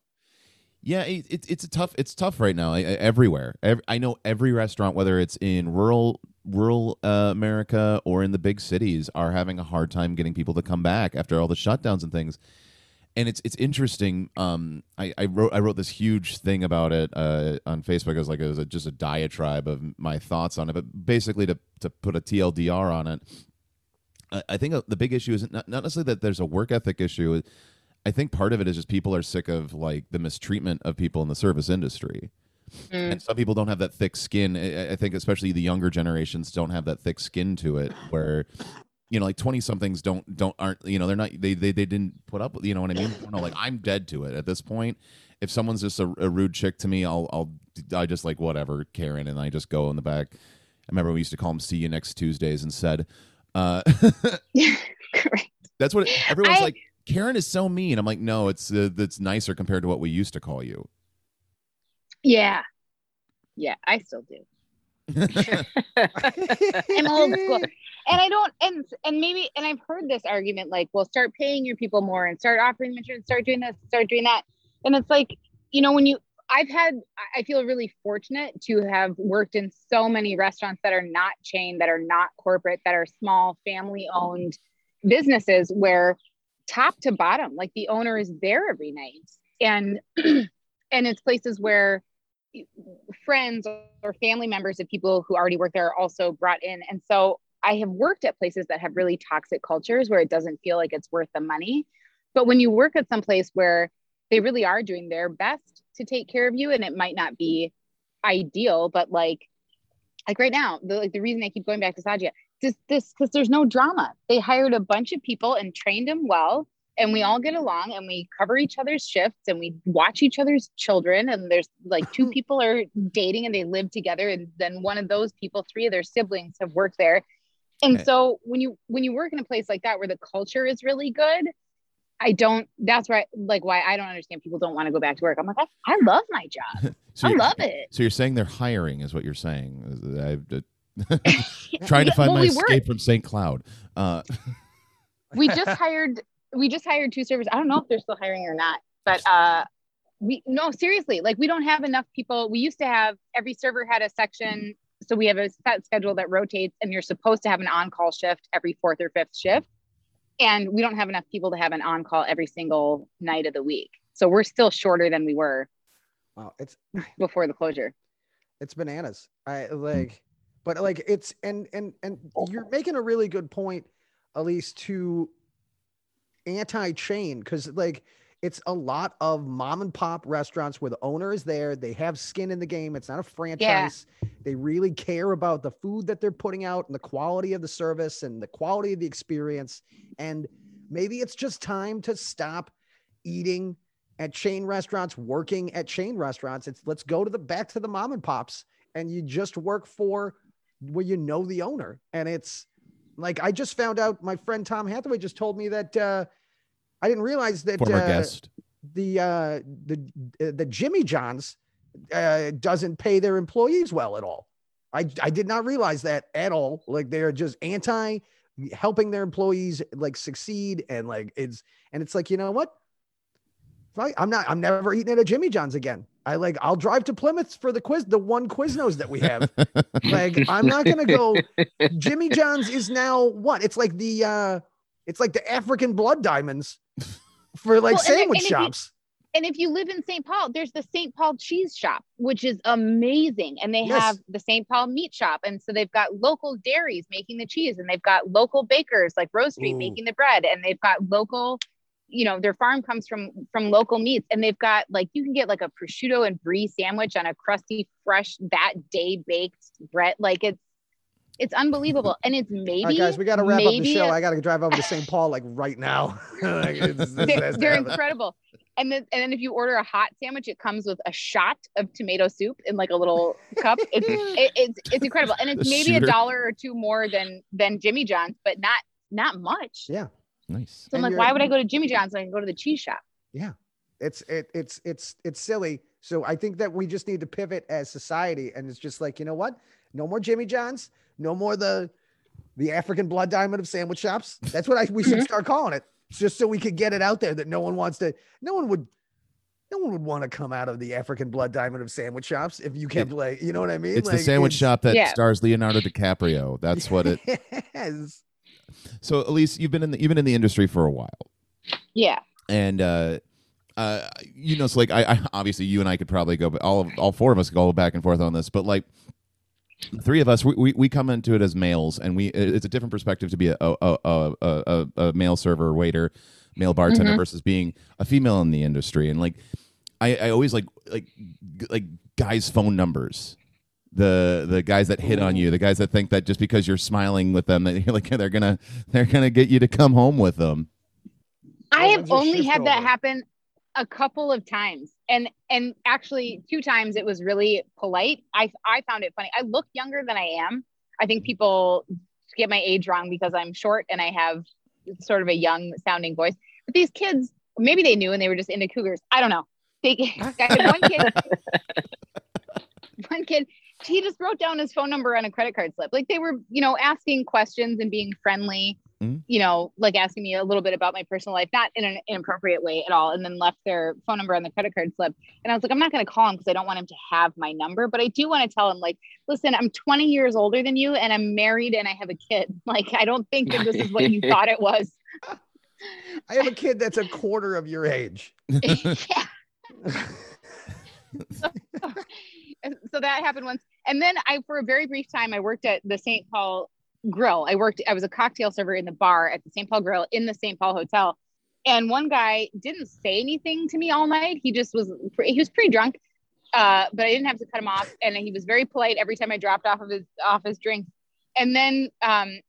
Yeah, it, it, it's a tough. It's tough right now. I, I- everywhere. Ev I know every restaurant, whether it's in rural rural uh, America or in the big cities, are having a hard time getting people to come back after all the shutdowns and things. And it's it's interesting. Um, I, I wrote I wrote this huge thing about it uh, on Facebook. It was like it was a, just a diatribe of my thoughts on it, but basically to to put a TLDR on it. I- I think uh, the big issue is not, not necessarily that there's a work ethic issue. I think part of it is just people are sick of like the mistreatment of people in the service industry. Mm. And some people don't have that thick skin. I think especially the younger generations don't have that thick skin to it where you know like 20 somethings don't don't aren't you know they're not they they, they didn't put up with you know what I mean? No, like I'm dead to it at this point. If someone's just a, a rude chick to me, I'll I'll I just like whatever, Karen and I just go in the back. I remember we used to call them see you next Tuesdays and said uh Correct. That's what everyone's I- like. Karen is so mean. I'm like, no, it's uh, it's nicer compared to what we used to call you. Yeah. Yeah, I still do. I'm old school. And I don't and and maybe and I've heard this argument like, well, start paying your people more and start offering them insurance, start doing this, start doing that. And it's like, you know, when you I've had I feel really fortunate to have worked in so many restaurants that are not chain, that are not corporate, that are small family owned businesses where top to bottom, like the owner is there every night. And and it's places where friends or family members of people who already work there are also brought in. And so I have worked at places that have really toxic cultures where it doesn't feel like it's worth the money. But when you work at some place where they really are doing their best to take care of you, and it might not be ideal, but like, like right now, the like the reason I keep going back to Saji-Ya, this this because there's no drama. They hired a bunch of people and trained them well, and we all get along and we cover each other's shifts and we watch each other's children. And there's like two people are dating and they live together, and then one of those people, three of their siblings have worked there. And Okay. so when you when you work in a place like that where the culture is really good, I don't. That's right. Like why I don't understand people don't want to go back to work. I'm like, I, I love my job. So I love it. So you're saying they're hiring, is what you're saying? Is- I- trying to find well, my we were- escape from St. Cloud. Uh, we just hired we just hired two servers. I don't know if they're still hiring or not, but uh we no seriously, like we don't have enough people. We used to have every server had a section, so we have a set schedule that rotates, and you're supposed to have an on-call shift every fourth or fifth shift. And we don't have enough people to have an on-call every single night of the week. So we're still shorter than we were Wow, it's before the closure. it's bananas. I like, but like it's and and and you're making a really good point, Elise, to anti-chain because like it's a lot of mom and pop restaurants where the owner is there. They have skin in the game. It's not a franchise. They really care about the food that they're putting out and the quality of the service and the quality of the experience. And maybe it's just time to stop eating at chain restaurants, working at chain restaurants. It's let's go to the back to the mom and pops and you just work for where you know the owner. And it's like I just found out my friend Tom Hathaway just told me that uh I didn't realize that former uh, guest. the uh the uh, the Jimmy John's uh doesn't pay their employees well at all. I I did not realize that at all. Like they're just anti helping their employees like succeed and like it's and it's like you know what I'm not I'm never eating at a Jimmy John's again. I like I'll drive to Plymouth for the quiz the one Quiznos that we have. like I'm not gonna go Jimmy John's is now what? It's like the uh it's like the African blood diamonds for like Well, and sandwich and if you- shops. and if you live in St. Paul, there's the St. Paul cheese shop, which is amazing. And they Yes. have the St. Paul meat shop. And so they've got local dairies making the cheese, and they've got local bakers like Rose Street Ooh. making the bread, and they've got local, you know, their farm comes from from local meats. And they've got like you can get like a prosciutto and brie sandwich on a crusty, fresh, that day baked bread. Like it's It's unbelievable, and it's maybe All right, guys, we got to wrap up the show. I got to drive over to St. Paul like right now. Like, it's- they're, they're incredible. And then and then if you order a hot sandwich, it comes with a shot of tomato soup in like a little cup. It's it, it's it's incredible, and it's The maybe shooter. a dollar or two more than than Jimmy John's, but not not much. Yeah. Nice. So I'm And like, why would I go to Jimmy John's when I can go to the cheese shop? Yeah. It's it, it's it's it's silly. So I think that we just need to pivot as society, and it's just like you know what? No more Jimmy John's. No more the the African blood diamond of sandwich shops. That's what I we should start calling it, just so we could get it out there that no one wants to. No one would. No one would want to come out of the African blood diamond of sandwich shops if you kept like, you know what I mean? It's the sandwich it's- shop that Yeah. stars Leonardo DiCaprio. That's what it. Yes. So, Elise, you've been in the you've been in the industry for a while, Yeah. and uh, uh, you know, so like I, I obviously you and I could probably go, but all of all four of us could go back and forth on this, but like the three of us, we, we, we come into it as males, and we it's a different perspective to be a a a, a, a, a male server, waiter, male bartender mm-hmm. versus being a female in the industry, and like I, I always like like like guys' phone numbers. The the guys that hit on you, the guys that think that just because you're smiling with them, that you're like they're gonna they're gonna get you to come home with them. I have only shift had that happen a couple of times. And and actually two times it was really polite. I I found it funny. I look younger than I am. I think people get my age wrong because I'm short and I have sort of a young sounding voice. But these kids, maybe they knew and they were just into cougars. I don't know. They I had one kid one kid he just wrote down his phone number on a credit card slip. Like they were, you know, asking questions and being friendly, Mhm. you know, like asking me a little bit about my personal life, not in an inappropriate way at all, and then left their phone number on the credit card slip. And I was like, I'm not going to call him because I don't want him to have my number, but I do want to tell him, like, listen, I'm 20 years older than you and I'm married and I have a kid. Like, I don't think that this is what you thought it was. I have a kid that's a quarter of your age. yeah. So that happened once. And then i for a very brief time i worked at the st paul grill. I worked i was a cocktail server in the bar at the st paul grill in the st paul hotel. And one guy didn't say anything to me all night. He just was, he was pretty drunk uh, but i didn't have to cut him off. And he was very polite every time i dropped off of his off his drink. And then um,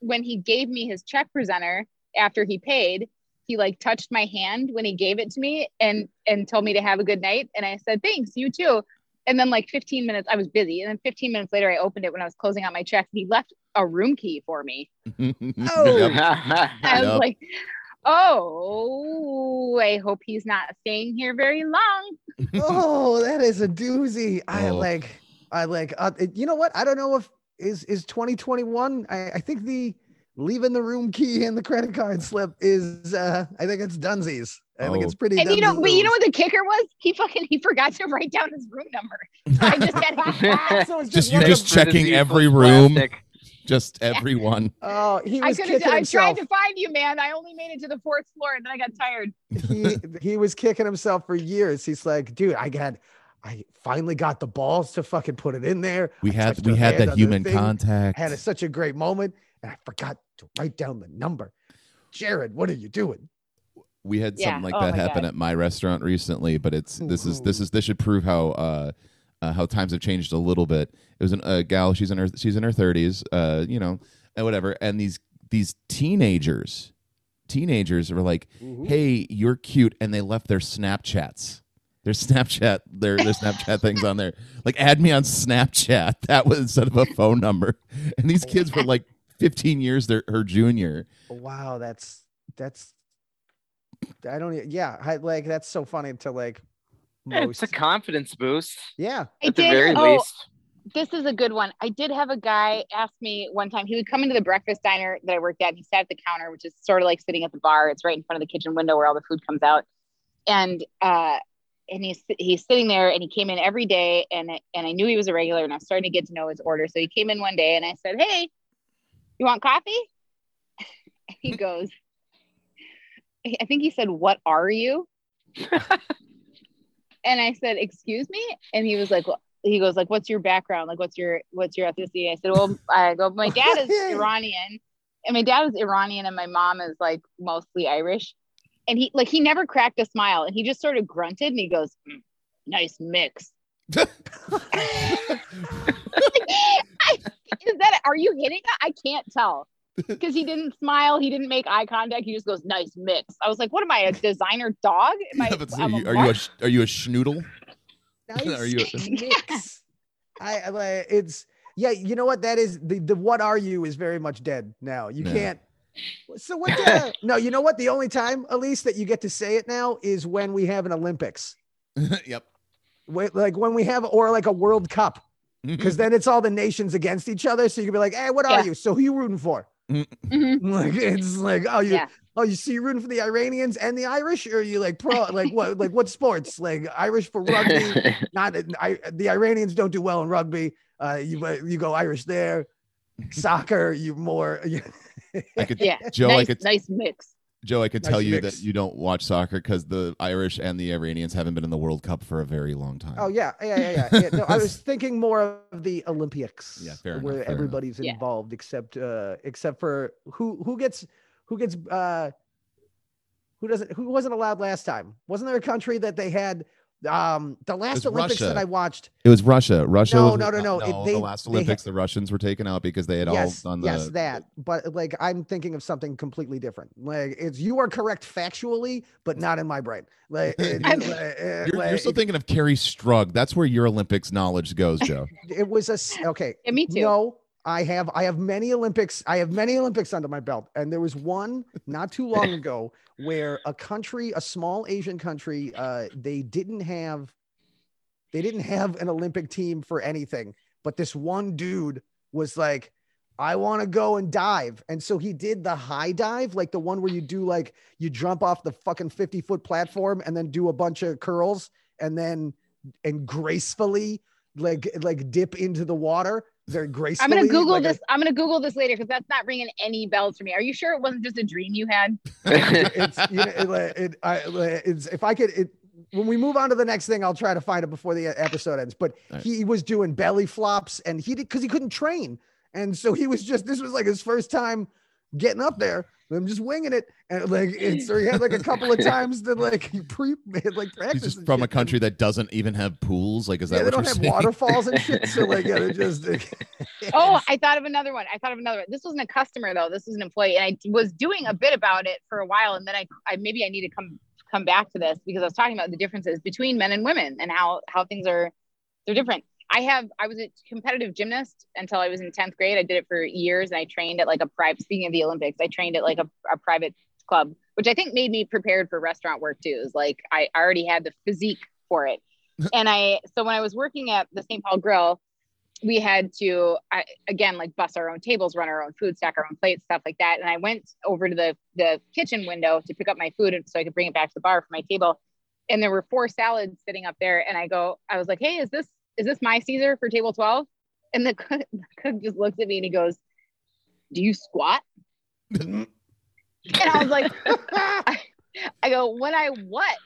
when he gave me his check presenter after he paid he like touched my hand when he gave it to me and and told me to have a good night. And i said thanks you too and then like 15 minutes i was busy and then 15 minutes later i opened it when i was closing out my check he left a room key for me Oh. Yep. i was Yep. like oh i hope he's not staying here very long oh, that is a doozy. I Oh. like, I like, uh, it- you know what? I don't know if is, is 2021. I, I think the leaving the room key and the credit card slip is, uh, I think it's Dunsies. I think Oh. it's pretty. and you know Dunsies but you know what the kicker was he fucking he forgot to write down his room number so i just had so it's Just- just, you're just checking every room. Just everyone. Oh, he I was could kicking have. I himself. tried to find you, man. I only made it to the fourth floor, and then I got tired. he he was kicking himself for years. He's like, dude, I got, I finally got the balls to fucking put it in there. We I had we had that human thing, contact. Had a, such a great moment, and I forgot to write down the number. Jared, what are you doing? We had Yeah. something like Oh that happen God. at my restaurant recently but it's this is this is this should prove how uh, uh how times have changed a little bit it was an, a gal she's in her she's in her 30s uh you know and whatever and these these teenagers teenagers were like hey you're cute and they left their snapchats their snapchat their their snapchat things on there like add me on snapchat that was instead of a phone number and these kids were like 15 years their her junior Wow, that's that's. I don't. Yeah, I, like that's so funny to like. It's Most. a confidence boost yeah. I at the did. very oh, least. this is a good one. I did have a guy ask me one time. He would come into the breakfast diner that I worked at. And he sat at the counter, which is sort of like sitting at the bar. It's right in front of the kitchen window where all the food comes out. And uh, and he's he's sitting there, and he came in every day, and and I knew he was a regular, and I was starting to get to know his order. So he came in one day, and I said, "Hey, you want coffee?" he goes, I think he said, "What are you?" and I said, "Excuse me," and he was like, well, he goes like, "What's your background? Like, what's your what's your ethnicity?" I said, "Well, I go, my dad is Iranian, and my dad is Iranian, and my mom is like mostly Irish." And he like he never cracked a smile, and he just sort of grunted, and he goes, "Mm, "Nice mix." I, is that? Are you hitting? I can't tell because he didn't smile. He didn't make eye contact. He just goes, "Nice mix." I was like, "What am I, a designer dog? Am I, Yeah, but so I'm you- are you a what?" are you a schnoodle? Nice Are you- mix. I, I like it's yeah. You know what? That is the the what are you is very much dead now. You Yeah. can't. So what? The, no, you know what? The only time, Elise, that you get to say it now is when we have an Olympics, yep. Wait, like when we have or like a World Cup, mm-hmm. because then it's all the nations against each other. So you can be like, hey, what are you? So who you rooting for? Mhm. Like it's like oh you Yeah. oh you see you rooting for the Iranians and the Irish, or are you like pro like what like what sports like Irish for rugby? not I, the Iranians don't do well in rugby. Uh, you you go Irish there. Soccer, you more. You, I could Yeah, Joe, I nice, could nice mix. Joe, I could Nice tell you mix. that you don't watch soccer because the Irish and the Iranians haven't been in the World Cup for a very long time. oh yeah, yeah, yeah, yeah. yeah. No, I was thinking more of the Olympics. Yeah, fair enough, where fair enough. everybody's Yeah. involved except uh except for who who gets who gets uh who doesn't who wasn't allowed last time? Wasn't there a country that they had um the last was Olympics that I watched? It was Russia. Russia. No, was, no, no, no. It- the last they Olympics, the Russians were taken out because they had yes, all done the. yes, that. But like, I'm thinking of something completely different. Like, it's you are correct factually, but not in my brain. Like, it, like, You're, you're still thinking of Kerri Strug. That's where your Olympics knowledge goes, Joe. it was a s- okay. Yeah, me too. No, I have I have many Olympics. I have many Olympics under my belt, and there was one not too long ago where a country, a small Asian country, uh, they didn't have they didn't have an Olympic team for anything, but this one dude was like. I want to go and dive. And so he did the high dive, like the one where you do like you jump off the fucking 50 foot platform and then do a bunch of curls and then and gracefully like like dip into the water very gracefully. I'm gonna Google like this. i I'm gonna Google this later because that's not ringing any bells for me. Are you sure it wasn't just a dream you had? it's you know, it, it, I, it's if I could it when we move on to the next thing, I'll try to find it before the uh, episode ends. But Right. he was doing belly flops and he did because he couldn't train. And so he was just this was like his first time getting up there. I'm just winging it. And like and so he had like a couple of times to like pre like practice. He's just and from a country that doesn't even have pools. Like, is Yeah, that they what don't you're have saying? waterfalls and shit. So like yeah, they're just Oh, I thought of another one. I thought of another one. This wasn't a customer though. This was an employee, and I was doing a bit about it for a while, and then I, I maybe I need to come come back to this because I was talking about the differences between men and women and how how things are they're different. I have I was a competitive gymnast until I was in tenth grade. I did it for years, and I trained at like a private. Speaking of the Olympics, I trained at like a, a private club, which I think made me prepared for restaurant work too. Is like I already had the physique for it, and I so when I was working at the St. Paul Grill, we had to I, again like bus our own tables, run our own food, stack our own plates, stuff like that. And I went over to the the kitchen window to pick up my food, and so I could bring it back to the bar for my table. And there were four salads sitting up there, and I go, I was like, "Hey, is this is this my Caesar for table 12? And the cook, the cook just looks at me and he goes, "Do you squat?" and I was like, I go, "When I what?"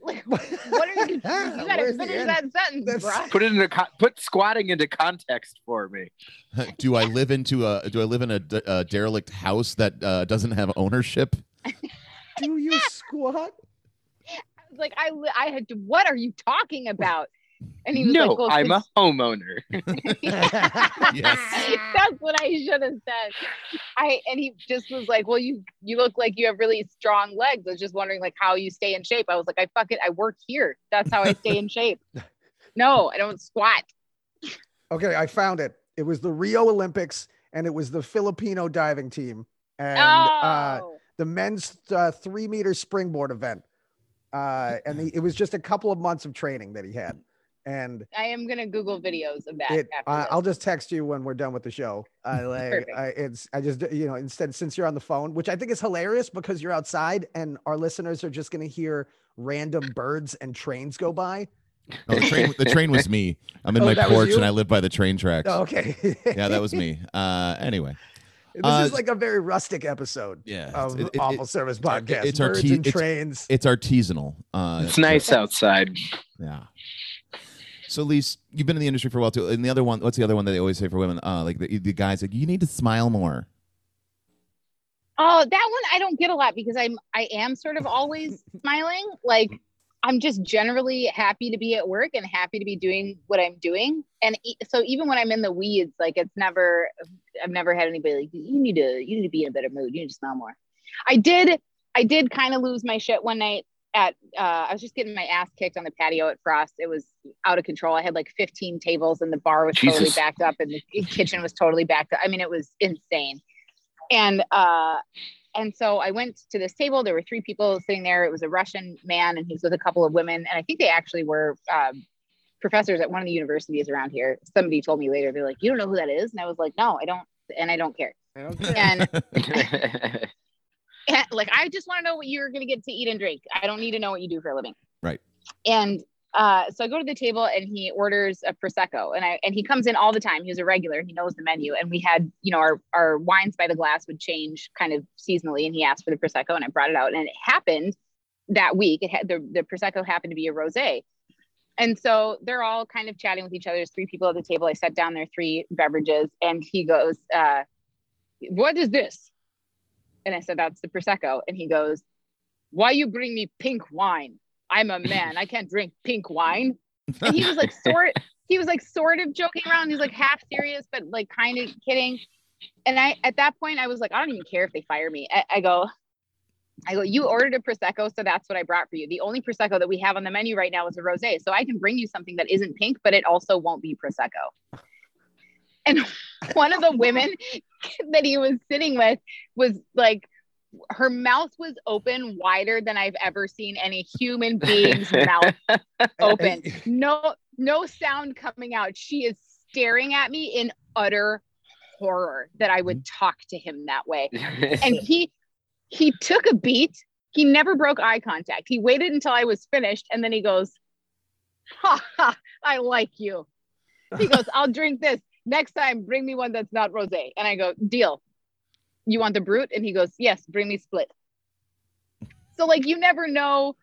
Like, what are you? You gotta Where's finish that sentence, bro. put it into co- put squatting into context for me. do I live into a do I live in a derelict house that uh, doesn't have ownership? Do you squat? I was Like I, li- I had to. What are you talking about? And he was No, like, well, I'm a homeowner. Yes. That's what I should have said. I and he just was like, "Well, you you look like you have really strong legs." I was just wondering like how you stay in shape. I was like, "I fuck it, I work here. That's how I stay in shape." No, I don't squat. Okay, I found it. It was the Rio Olympics, and it was the Filipino diving team, and oh, uh, the men's uh, three meter springboard event. Uh, and he, it was just a couple of months of training that he had, and I am gonna Google videos of that. it. after Uh. I'll just text you when we're done with the show. I like. Perfect. I, it's. I just you know instead since you're on the phone, which I think is hilarious because you're outside and our listeners are just gonna hear random birds and trains go by. Oh, the train the train was me. I'm in Oh, my porch and I live by the train tracks. Oh, okay. Yeah, that was me. Uh, anyway, This Uh, is like a very rustic episode yeah, of it- it- Awful it- Service Podcast. it's Birds arti- and it's- trains. it's artisanal. Uh, It's nice outside. Yeah. So, Lise, you've been in the industry for a while too. And the other one, what's the other one that they always say for women? Uh, like the, the guys, like you need to smile more. Oh, that one I don't get a lot because I'm I am sort of always smiling. Like I'm just generally happy to be at work and happy to be doing what I'm doing. And e- so even when I'm in the weeds, like it's never, I've never had anybody like, you need to, you need to be in a better mood. You need to smile more. I did, I did kind of lose my shit one night at, uh, I was just getting my ass kicked on the patio at Frost. It was out of control. I had like 15 tables and the bar was totally backed up and the kitchen was totally backed up. I mean, it was insane. And, uh, and so I went to this table. There were three people sitting there. It was a Russian man, and he was with a couple of women. And I think they actually were um, professors at one of the universities around here. Somebody told me later, they're like, "You don't know who that is?" And I was like, "No, I don't," and I don't care. I don't care. And, and like, I just want to know what you're going to get to eat and drink. I don't need to know what you do for a living. Right. And uh, so I go to the table and he orders a prosecco, and I and he comes in all the time. He's a regular. He knows the menu, and we had you know our our wines by the glass would change kind of seasonally, and he asked for the prosecco, and I brought it out, and it happened that week. It had the the prosecco happened to be a rosé. And so they're all kind of chatting with each other. There's three people at the table. I set down their three beverages, and he goes, uh, "What is this?" And I said, "That's the prosecco." And he goes, "Why you bring me pink wine? I'm a man. I can't drink pink wine." And he was like, sort. He was like sort of joking around. He's like half serious, but like kind of kidding. And I, at that point, I was like, I don't even care if they fire me. I, I go, I go, you ordered a prosecco, so that's what I brought for you. The only prosecco that we have on the menu right now is a rosé, so I can bring you something that isn't pink, but it also won't be prosecco. And one of the women that he was sitting with was like, her mouth was open wider than I've ever seen any human being's mouth open. No, no sound coming out. She is staring at me in utter horror that I would mm-hmm. talk to him that way. And he he took a beat. He never broke eye contact. He waited until i was finished and then he goes ha ha i like you. He goes i'll drink this next time bring me one that's not rosé and i go deal you want the brut and he goes yes bring me split so like you never know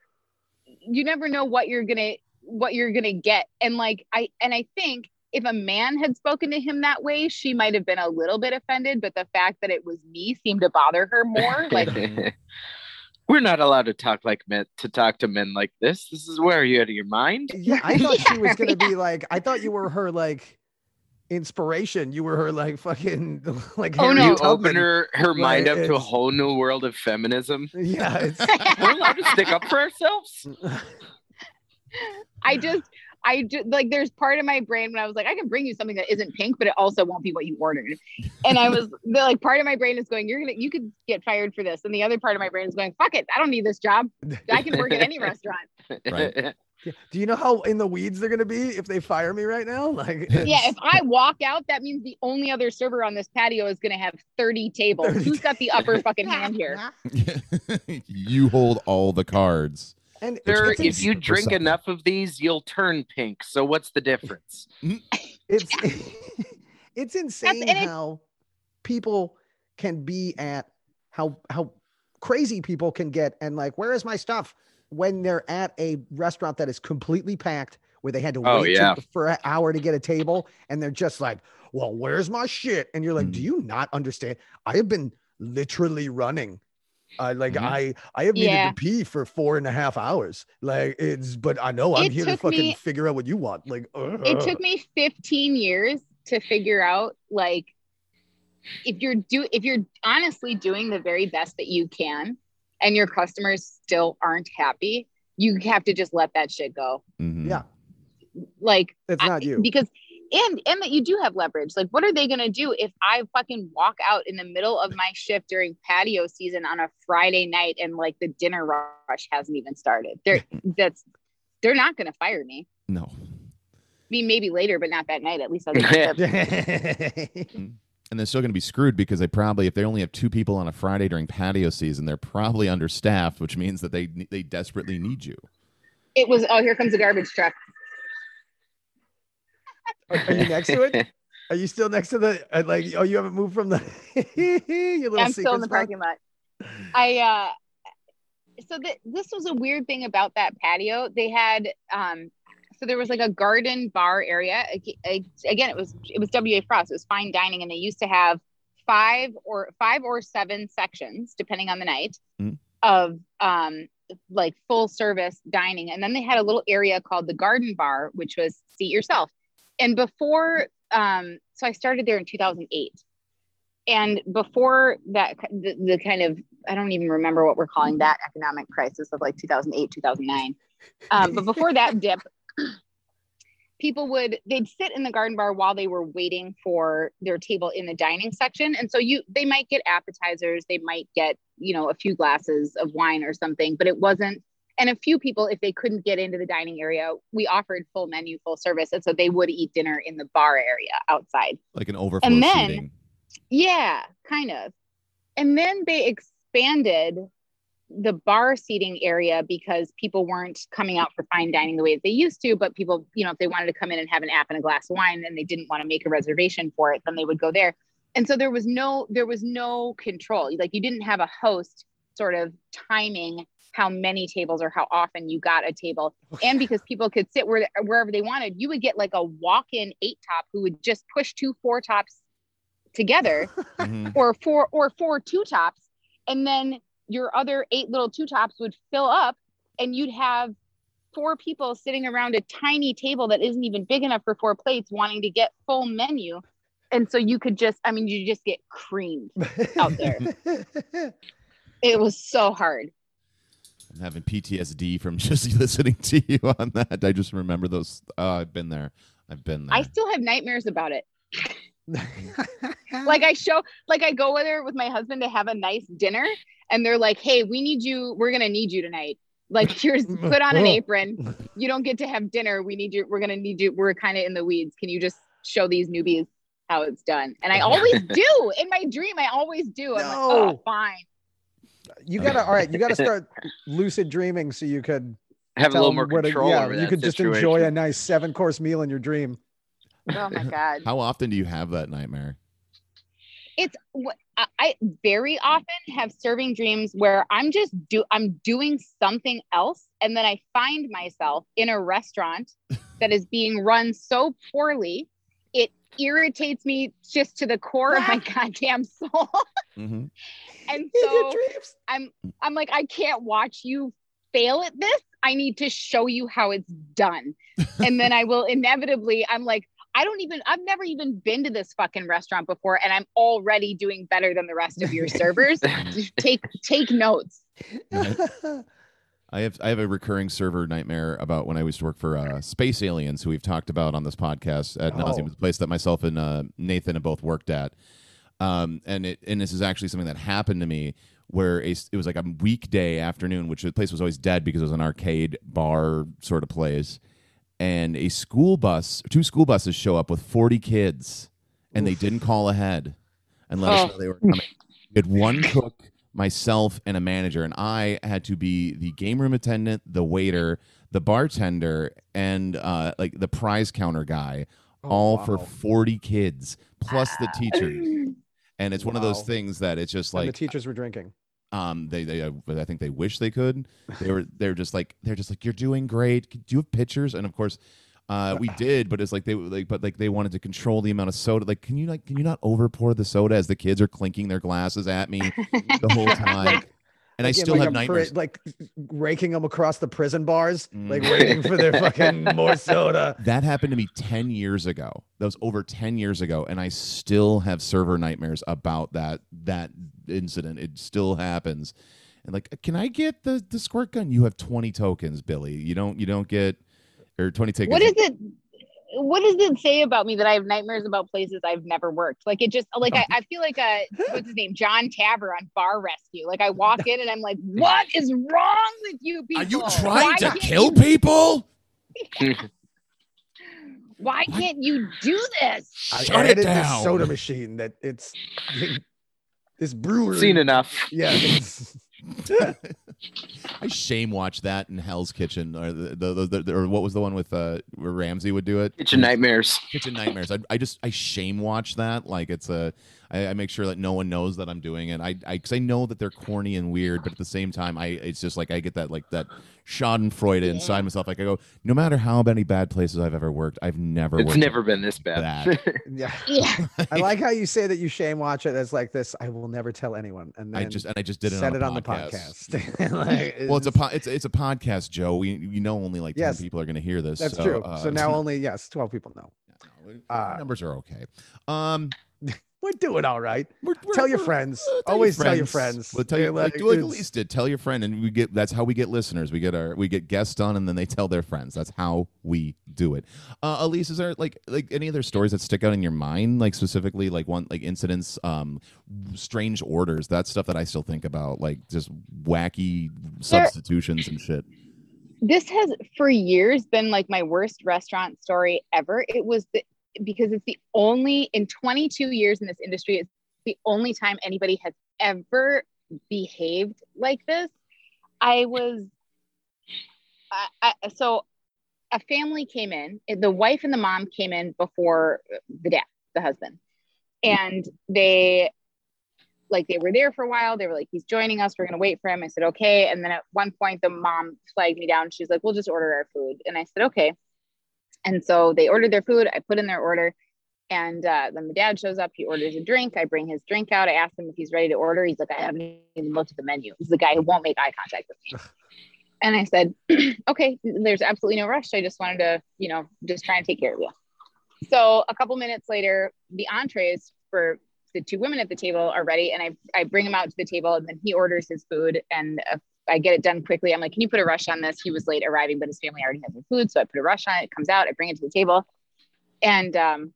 you never know what you're gonna what you're gonna get and like i and i think if a man had spoken to him that way she might have been a little bit offended but the fact that it was me seemed to bother her more like We're not allowed to talk like men to talk to men like this. This is where are you out of your mind? Yeah, I thought she was gonna be like. I thought you were her like inspiration. You were oh, her like fucking like. Oh, Harriet no. You Tubman. open her, her mind up to a whole new world of feminism. Yeah, it's We're allowed to stick up for ourselves. I just, I just like there's part of my brain when I was like, I can bring you something that isn't pink, but it also won't be what you ordered. And I was the, like, part of my brain is going, you're gonna, you could get fired for this, and the other part of my brain is going, fuck it, I don't need this job. I can work at any restaurant. Right. Do you know how in the weeds they're gonna be if they fire me right now? Like, Yeah, if I walk out, that means the only other server on this patio is gonna have 30 tables. 30 Who's got the upper fucking hand here? you hold all the cards. and Sir, it's, if you drink something. enough of these, you'll turn pink. So what's the difference? Mm. it's it's insane and it- how people can be at how how crazy people can get and like where is my stuff when they're at a restaurant that is completely packed where they had to Oh, wait yeah. to- for an hour to get a table and they're just like well where's my shit and you're like Mm. do you not understand i have been literally running uh, like Mhm. I, I have needed Yeah. to pee for four and a half hours. Like it's, but I know I'm It here to fucking me- figure out what you want. Like, it took me 15 years to figure out like if you're do if you're honestly doing the very best that you can and your customers still aren't happy you have to just let that shit go Mhm. Yeah. like It's I- not you. because and and that you do have leverage like what are they going to do if i fucking walk out in the middle of my shift during patio season on a friday night and like the dinner rush hasn't even started they're that's they're not going to fire me No. I mean, maybe later, but not that night. At least I'll get the tip. And they're still going to be screwed because they probably, if they only have two people on a Friday during patio season, they're probably understaffed, which means that they they desperately need you. It was. Oh, here comes a garbage truck. Are, are you next to it? Are you still next to the uh, like? Oh, you haven't moved from the. your little I'm still in secret the spot? parking lot. I uh so th- this was a weird thing about that patio. They had um so there was like a garden bar area. Ag- ag- Again, it was it was WA Frost. It was fine dining, and they used to have five or five or seven sections, depending on the night, Mhm. of um like full service dining. And then they had a little area called the garden bar, which was seat yourself. And before, um, so I started there in 2008. And before that, the, the kind of, I don't even remember what we're calling that economic crisis of like 2008, 2009. Um, but before that dip, people would they'd sit in the garden bar while they were waiting for their table in the dining section. And so you they might get appetizers. They might get you know a few glasses of wine or something but it wasn't and a few people if they couldn't get into the dining area we offered full menu full service. And so they would eat dinner in the bar area outside. Like an overflow And then- seating. yeah kind of. And then they expanded the bar seating area because people weren't coming out for fine dining the way that they used to but people you know if they wanted to come in and have an app and a glass of wine and they didn't want to make a reservation for it then they would go there. And so there was no there was no control. Like you didn't have a host sort of timing how many tables or how often you got a table. And because people could sit where, wherever they wanted you would get like a walk-in eight top who would just push two four tops together Mhm. or four or four two tops. And then your other eight little two tops would fill up and you'd have four people sitting around a tiny table that isn't even big enough for four plates wanting to get full menu and so you could just i mean you just get creamed out there. it was so hard I'm having PTSD from just listening to you on that. I just remember those. Oh, I've been there. I've been there. i still have nightmares about it like I show, like I go with her with my husband to have a nice dinner, and they're like, "Hey, we need you. We're gonna need you tonight. Like, here's put on an apron. You don't get to have dinner. We need you. We're gonna need you. We're kind of in the weeds. Can you just show these newbies how it's done?" And I always do in my dream. I always do. I'm like, "Oh, fine." you gotta all right. You gotta start lucid dreaming so you could Have a tell little them more what a- control yeah, over you that could just enjoy a nice seven course meal in your dream. Oh my god. How often do you have that nightmare? it's I- I very often have serving dreams where I'm just do I'm doing something else and then I find myself in a restaurant that is being run so poorly it irritates me just to the core of my goddamn soul hmm and so dreams. I'm I'm like I can't watch you fail at this I need to show you how it's done and then I will inevitably I'm like I don't even I've never even been to this fucking restaurant before and I'm already doing better than the rest of your servers. take take notes. I have I have a recurring server nightmare about when I used to work for uh, Space Aliens, who we've talked about on this podcast at Oh. nauseam, the place that myself and uh, Nathan have both worked at. Um, and it and this is actually something that happened to me where a, it was like a weekday afternoon, which the place was always dead because it was an arcade bar sort of place, and a school bus, two school buses show up with forty kids, and they didn't call ahead and let us Oh. know they were coming. We had one cook, myself, and a manager, and I had to be the game room attendant, the waiter, the bartender, and uh, like the prize counter guy, all for forty kids plus the teachers. And it's one of those things that it's just and the teachers were drinking. Um they they uh, I think they wish they could. They were they're just like they're just like you're doing great. Do you have pictures? And of course. Uh, we did, but it's like they like, but like they wanted to control the amount of soda. Like, can you like, can you not over pour the soda as the kids are clinking their glasses at me the whole time? And I Like in, still like, have a pri- nightmares. like raking them across the prison bars, like Mm. waiting for their fucking more soda. That happened to me 10 years ago. That was over 10 years ago and I still have server nightmares about that that incident. It still happens. And like, can I get the the squirt gun? You have 20 tokens, Billy. You don't you don't get or 20 tickets. What is it? What does it say about me that I have nightmares about places I've never worked? Like it just like I, oh. I feel like a what's his name? Jon Taffer on Bar Rescue. Like I walk in and I'm like, what is wrong with you people? Are you Why trying to kill you- people? Why can't you do this? I Shut it added down. this soda machine that it's this brewery. Seen enough. Yeah. I shame watch that in Hell's Kitchen or the, the, the, the- or what was the one with uh where Ramsay would do it? Kitchen nightmares. Kitchen Nightmares. I, I just I shame watch that like it's a I, I make sure that no one knows that I'm doing it. I, I, cause I know that they're corny and weird, but at the same time, I, it's just like I get that like that Schadenfreude inside myself. Like I go, no matter how many bad places I've ever worked, I've never. It's worked never been this bad. Yeah. Yeah. I like how you say that you shame watch it as like this. I will never tell anyone, and then I just and I just did it said on, it on the podcast. podcast. Like, Well, it's a po- it's it's a podcast, Joe. We you know only like ten Yes. people are going to hear this. that's so, true. uh, so now only yes, twelve people know. our uh, numbers are okay. Um, We're doing all right. we're, we're- Tell your friends. uh, tell Always tell your friends. Well, tell you, You're like, like, like, at it's- least it. Tell your friend, and we get. That's how we get listeners. We get our we get guests on, and then they tell their friends. That's how we do it. Uh, Elise, is there like like any other stories that stick out in your mind, like specifically like one like incidents, um, strange orders, that stuff that I still think about, like just wacky substitutions and shit. this has for years been like my worst restaurant story ever. It was the because it's the only in 22 years in this industry, it's the only time anybody has ever behaved like this. I was, I, I, so a family came in, the wife and the mom came in before the dad, the husband, and they like they were there for a while. They were like, he's joining us. We're gonna wait for him. I said, okay. And then at one point, the mom flagged me down. She's like, we'll just order our food. And I said, okay. And so they ordered their food. I put in their order. And uh, then the dad shows up. He orders a drink. I bring his drink out. I ask him if he's ready to order. He's like, I haven't even looked at the menu. He's the guy who won't make eye contact with me. And I said, okay, there's absolutely no rush. I just wanted to, you know, just try and take care of you. So a couple minutes later, the entrees for the two women at the table are ready. And I, I bring him out to the table and then he orders his food and uh, I get it done quickly. I'm like, can you put a rush on this? He was late arriving, but his family already has the food. So I put a rush on it. It comes out. I bring it to the table. And, um,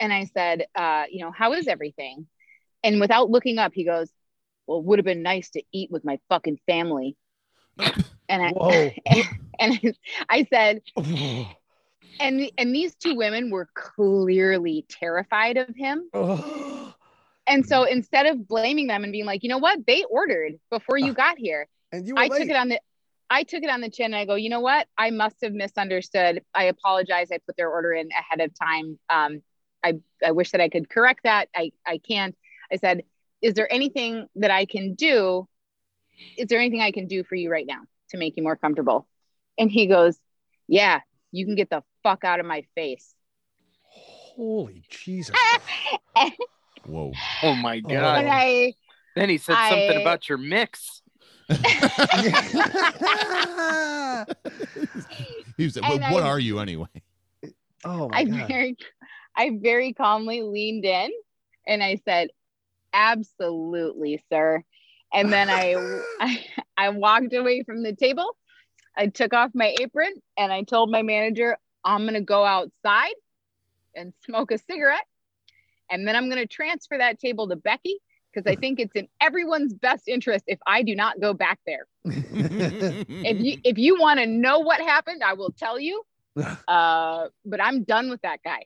and I said, uh, you know, how is everything? And without looking up, he goes, well, it would have been nice to eat with my fucking family. And I, Whoa. and I said, and and these two women were clearly terrified of him. And so instead of blaming them and being like, you know what, they ordered before you got here. and you I late. took it on the I took it on the chin and I go, you know what? I must have misunderstood. I apologize. I put their order in ahead of time. Um, I, I wish that I could correct that. I, I can't. I said, is there anything that I can do? Is there anything I can do for you right now to make you more comfortable? And he goes, yeah, you can get the fuck out of my face. Holy Jesus. and Whoa. oh my Oh. god! I, then he said something about your mix. he was, And what, what I- are you anyway? oh my I God. very, I very calmly leaned in and I said, absolutely, sir. And then I, I, I walked away from the table. I took off my apron and I told my manager, I'm going to go outside and smoke a cigarette. And then I'm going to transfer that table to Becky because I think it's in everyone's best interest if I do not go back there. If you if you want to know what happened, I will tell you. Uh, but I'm done with that guy.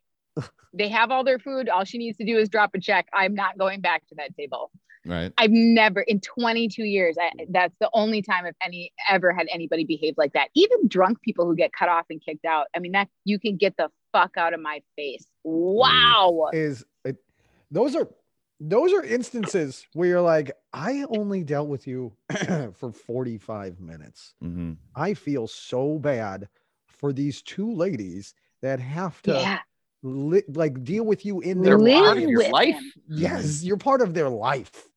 They have all their food. All she needs to do is drop a check. I'm not going back to that table. right. I've never in 22 years. I, that's the only time I've any ever had anybody behave like that. Even drunk people who get cut off and kicked out. I mean, that you can get the fuck out of my face. Wow. is it, those are those are instances where you're like, I only dealt with you for 45 minutes. hmm I feel so bad for these two ladies that have to Yeah. li- like deal with you in their Live part of lives. your life. him. Yes, you're part of their life.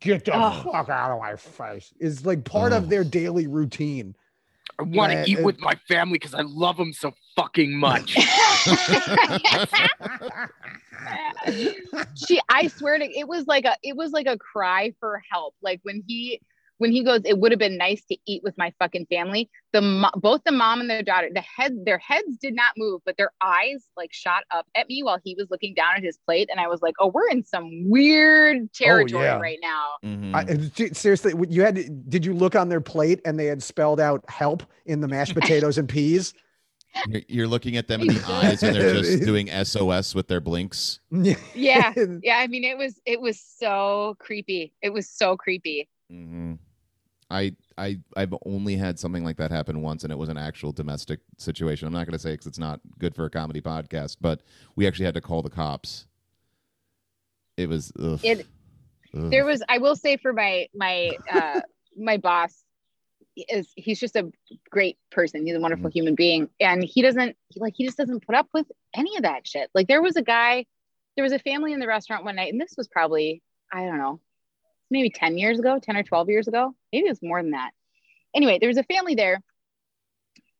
Get the Oh. fuck out of my face. Is like part Oh. of their daily routine. I want to eat it- with my family because I love them so fucking much. she i swear to it was like a it was like a cry for help like when he when he goes it would have been nice to eat with my fucking family the both the mom and the daughter the head their heads did not move but their eyes like shot up at me while he was looking down at his plate and i was like oh we're in some weird territory yeah. right now hmm I, d- seriously, you had to- did you look on their plate and they had spelled out help in the mashed potatoes and peas? You're, you're looking at them in the eyes, and they're just doing SOS with their blinks. yeah yeah i mean it was it was so creepy it was so creepy hmm I I I've only had something like that happen once, and it was an actual domestic situation. I'm not going to say because it's not good for a comedy podcast, but we actually had to call the cops it was. Ugh. It- Ugh. there was i will say for my my uh my boss is he's just a great person. He's a wonderful human being. And he doesn't like he just doesn't put up with any of that shit. Like there was a guy there was a family in the restaurant one night and this was probably i don't know maybe 10 years ago 10 or 12 years ago. Maybe it was more than that. Anyway there was a family there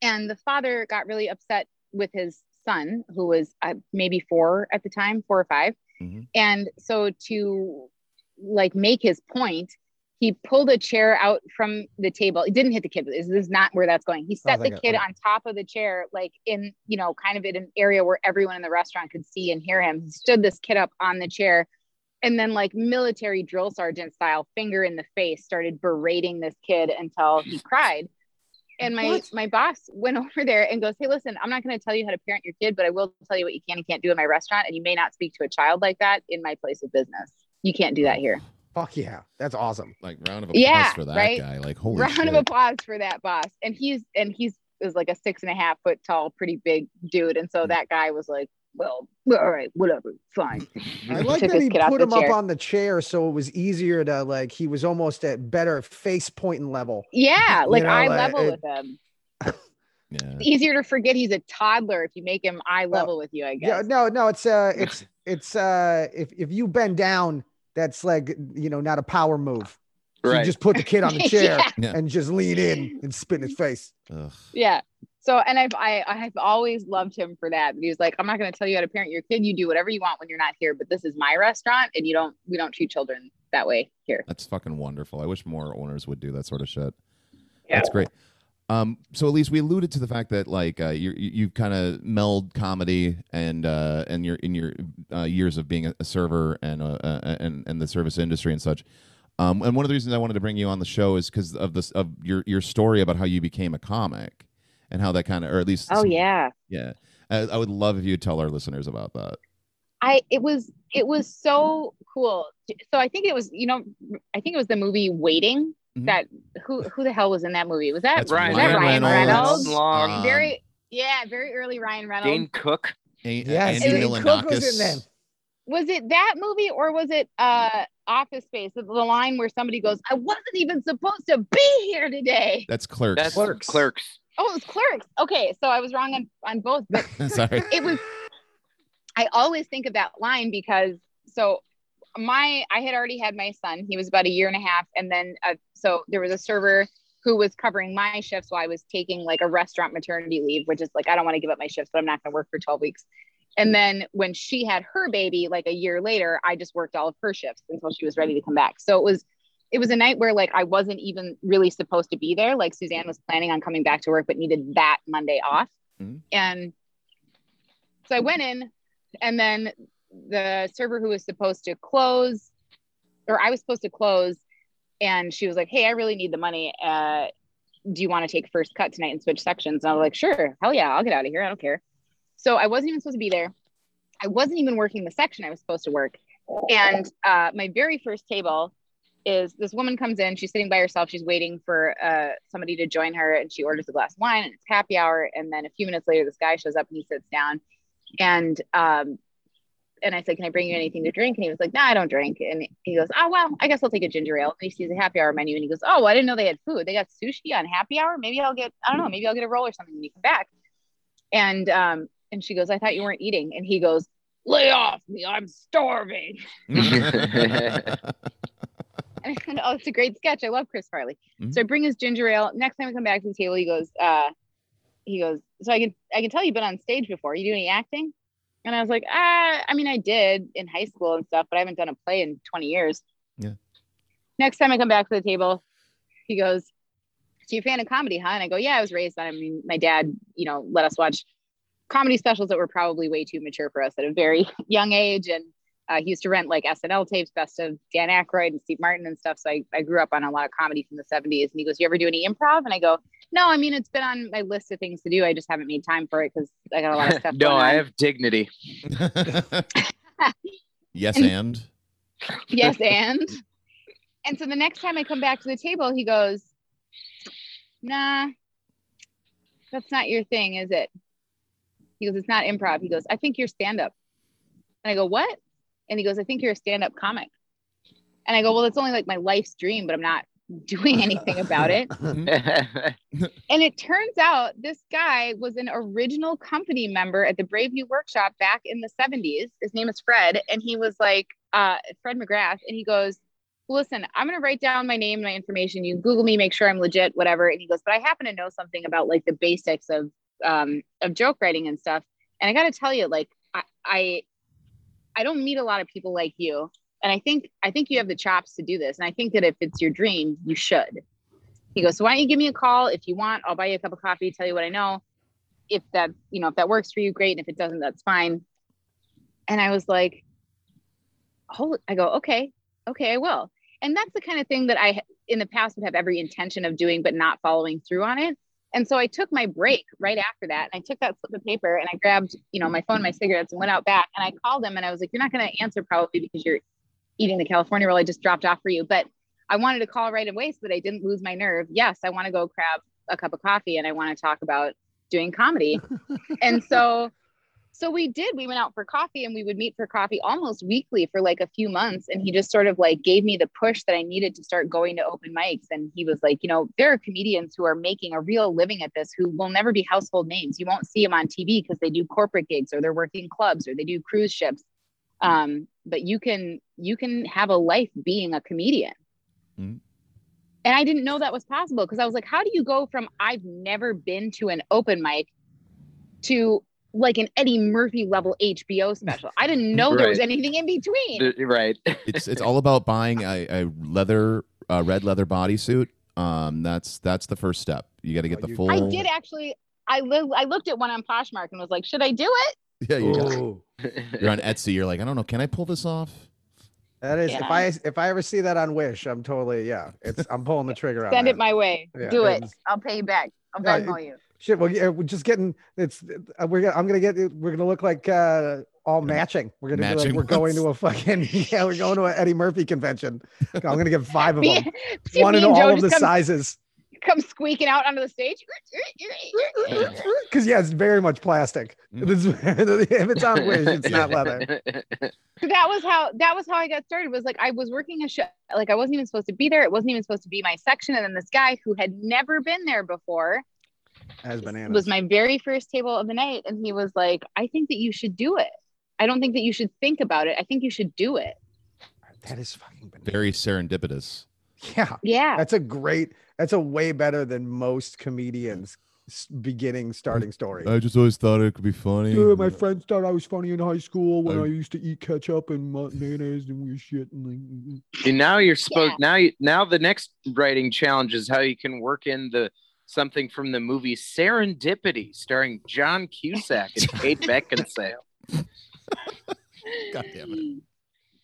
and the father got really upset with his son who was uh, maybe four at the time four or 5 Mhm. and so to like make his point he pulled a chair out from the table. It didn't hit the kid. This is not where that's going. He set the kid on top of the chair like in you know kind of in an area where everyone in the restaurant could see and hear him. He stood this kid up on the chair and then like military drill sergeant style finger in the face started berating this kid until he cried. And my What? my boss went over there and goes hey listen i'm not going to tell you how to parent your kid but i will tell you what you can and can't do in my restaurant and you may not speak to a child like that in my place of business. You can't do that here Fuck yeah, that's awesome. like round of applause Yeah, for that right? guy. Like holy round shit. of applause for that boss and he's and he's is like a six and a half foot tall pretty big dude and so that guy was like well all right whatever fine I like that he put the him up on the chair so it was easier to like he was almost at better face pointing level. yeah like know, eye like, level it- with him yeah. easier to forget he's a toddler if you make him eye level with you i guess Yeah, no, no, it's uh it's it's uh if if you bend down, that's like you know, not a power move. So Right. You just put the kid on the chair Yeah. Yeah. and just lean in and spit in his face. Ugh. Yeah. So, and I've I, I've always loved him for that. He was like, I'm not going to tell you how to parent your kid. You do whatever you want when you're not here, but this is my restaurant, and you don't we don't treat children that way here. That's fucking wonderful. I wish more owners would do that sort of shit. Yeah. That's great. Um, so at least we alluded to the fact that like uh, you you kind of meld comedy and uh, and your in your uh, years of being a, server and uh, uh, and and the service industry and such. Um, and one of the reasons I wanted to bring you on the show is because of this of your your story about how you became a comic and how that kind of or at least Oh some- yeah. yeah. I, I would love if you tell our listeners about that. I it was it was so cool. So I think it was you know I think it was the movie Waiting Mhm. that who who the hell was in that movie? Was that That's Ryan, was that Ryan Reynolds. Reynolds? Long. Um, Very yeah, very early Ryan Reynolds. Dane Cook. A- Yes, Andy Dane Cook was in Milonakis. them. was it that movie or was it uh Office Space? The, the line where somebody goes, "I wasn't even supposed to be here today." That's Clerks. That's Clerks. Clerks. Oh, it was Clerks. Okay, so I was wrong on on both, but Sorry. it was i always think of that line because so my i had already had my son. He was about a year and a half. And then uh, so there was a server who was covering my shifts while i was taking like a restaurant maternity leave which is like i don't want to give up my shifts but i'm not going to work for 12 weeks. And then when she had her baby like a year later i just worked all of her shifts until she was ready to come back. So it was it was a night where like i wasn't even really supposed to be there. Like suzanne was planning on coming back to work but needed that monday off. Mhm. and so i went in and then the server who was supposed to close or i was supposed to close and she was like hey i really need the money uh, do you want to take first cut tonight and switch sections? And i was like sure hell yeah i'll get out of here i don't care. So i wasn't even supposed to be there. I wasn't even working the section i was supposed to work. And uh, my very first table is this woman comes in she's sitting by herself she's waiting for uh, somebody to join her and she orders a glass of wine and it's happy hour and then a few minutes later this guy shows up and he sits down. And um and I said, Can I bring you anything to drink? And he was like, No, I don't drink. And he goes, Oh well, I guess I'll take a ginger ale. And he sees a happy hour menu and he goes, Oh, I didn't know they had food. They got sushi on happy hour. Maybe I'll get, I don't know, maybe I'll get a roll or something when you come back. And um, and she goes, I thought you weren't eating. And he goes, Lay off me, I'm starving. And I said, Oh, it's a great sketch. I love Chris Farley. Mhm. So I bring his ginger ale. Next time I come back to the table, he goes, uh, he goes, So I can I can tell you've been on stage before. You do any acting? And I was like, ah, I mean, I did in high school and stuff, but I haven't done a play in 20 years. Yeah. Next time I come back to the table, he goes, So you're a fan of comedy, huh? And I go, Yeah, I was raised on I mean, my dad, you know, let us watch comedy specials that were probably way too mature for us at a very young age. And uh, he used to rent like SNL tapes, best of Dan Aykroyd and Steve Martin and stuff. So I, I grew up on a lot of comedy from the 70s. And he goes, You ever do any improv? And I go, No, I mean, it's been on my list of things to do. I just haven't made time for it because I got a lot of stuff. no, going I on." have dignity. yes, And- and yes and and so the next time i come back to the table he goes nah that's not your thing is it he goes it's not improv he goes i think you're stand up and i go what And he goes, I think you're a stand-up comic. And I go, Well, it's only like my life's dream, but I'm not doing anything about it. And it turns out this guy was an original company member at the Brave New Workshop back in the 70s. His name is Fred. And he was like, uh, Fred McGrath. And he goes, Listen, I'm going to write down my name, my information. You Google me, make sure I'm legit, whatever. And he goes, But I happen to know something about like the basics of, um, of joke writing and stuff. And I got to tell you, like, I, I, I don't meet a lot of people like you. And I think, I think you have the chops to do this. And I think that if it's your dream, you should. He goes, so why don't you give me a call if you want? I'll buy you a cup of coffee, tell you what I know. If that, you know, if that works for you, great. And if it doesn't, that's fine. And I was like, hold, I go, okay, okay, I will. And that's the kind of thing that I in the past would have every intention of doing, but not following through on it. And so I took my break right after that. And I took that slip of paper and I grabbed, you know, my phone, my cigarettes, and went out back. And I called him and I was like, You're not going to answer probably because you're eating the California roll I just dropped off for you. But I wanted to call right away so that I didn't lose my nerve. Yes, I want to go grab a cup of coffee and I want to talk about doing comedy. and so so we did. We went out for coffee and we would meet for coffee almost weekly for like a few months. And he just sort of like gave me the push that I needed to start going to open mics. And he was like, you know, there are comedians who are making a real living at this who will never be household names. You won't see them on TV because they do corporate gigs or they're working clubs or they do cruise ships. Um, but you can you can have a life being a comedian. Mhm. And I didn't know that was possible because I was like, how do you go from I've never been to an open mic to like an Eddie Murphy level HBO special? I didn't know there was anything in between. right. it's it's all about buying a, a leather a red leather bodysuit. Um, that's that's the first step. You got to get Oh, the you- full. I did actually. I li- I looked at one on Poshmark and was like, should I do it? Yeah, you Ooh. you're on Etsy. You're like, I don't know. Can I pull this off? That is, if I if I ever see that on Wish, I'm totally yeah. It's I'm pulling the trigger on Send that. it my way. Yeah, do it. it's- I'll pay you back. I'll Yeah, Venmo you. Shit, well, yeah, we're just getting it's. Uh, we're gonna, I'm gonna get. We're gonna look like uh, all matching. We're gonna be like Matching we're going to a fucking yeah. We're going to an Eddie Murphy convention. I'm gonna get five of them. Me, see, One me in and all Joe of the just come, sizes. Come squeaking out onto the stage. Because yeah, it's very much plastic. Mm. If it's on Wish, it's not leather. So that was how that was how I got started. Was like I was working a show, like I wasn't even supposed to be there. It wasn't even supposed to be my section. And then this guy who had never been there before As bananas. was my very first table of the night, and he was like, "I think that you should do it. I don't think that you should think about it. I think you should do it." that is fucking bananas. Very serendipitous. Yeah, Yeah, that's a great. That's a way better than most comedians beginning starting story. I just always thought it could be funny. Yeah, my friends thought I was funny in high school when I- I used to eat ketchup and mayonnaise and weird shit. And like, mm, And now you're spoke. Yeah. now you now the next writing challenge is how you can work in the something from the movie Serendipity starring John Cusack and Kate Beckinsale. God damn it.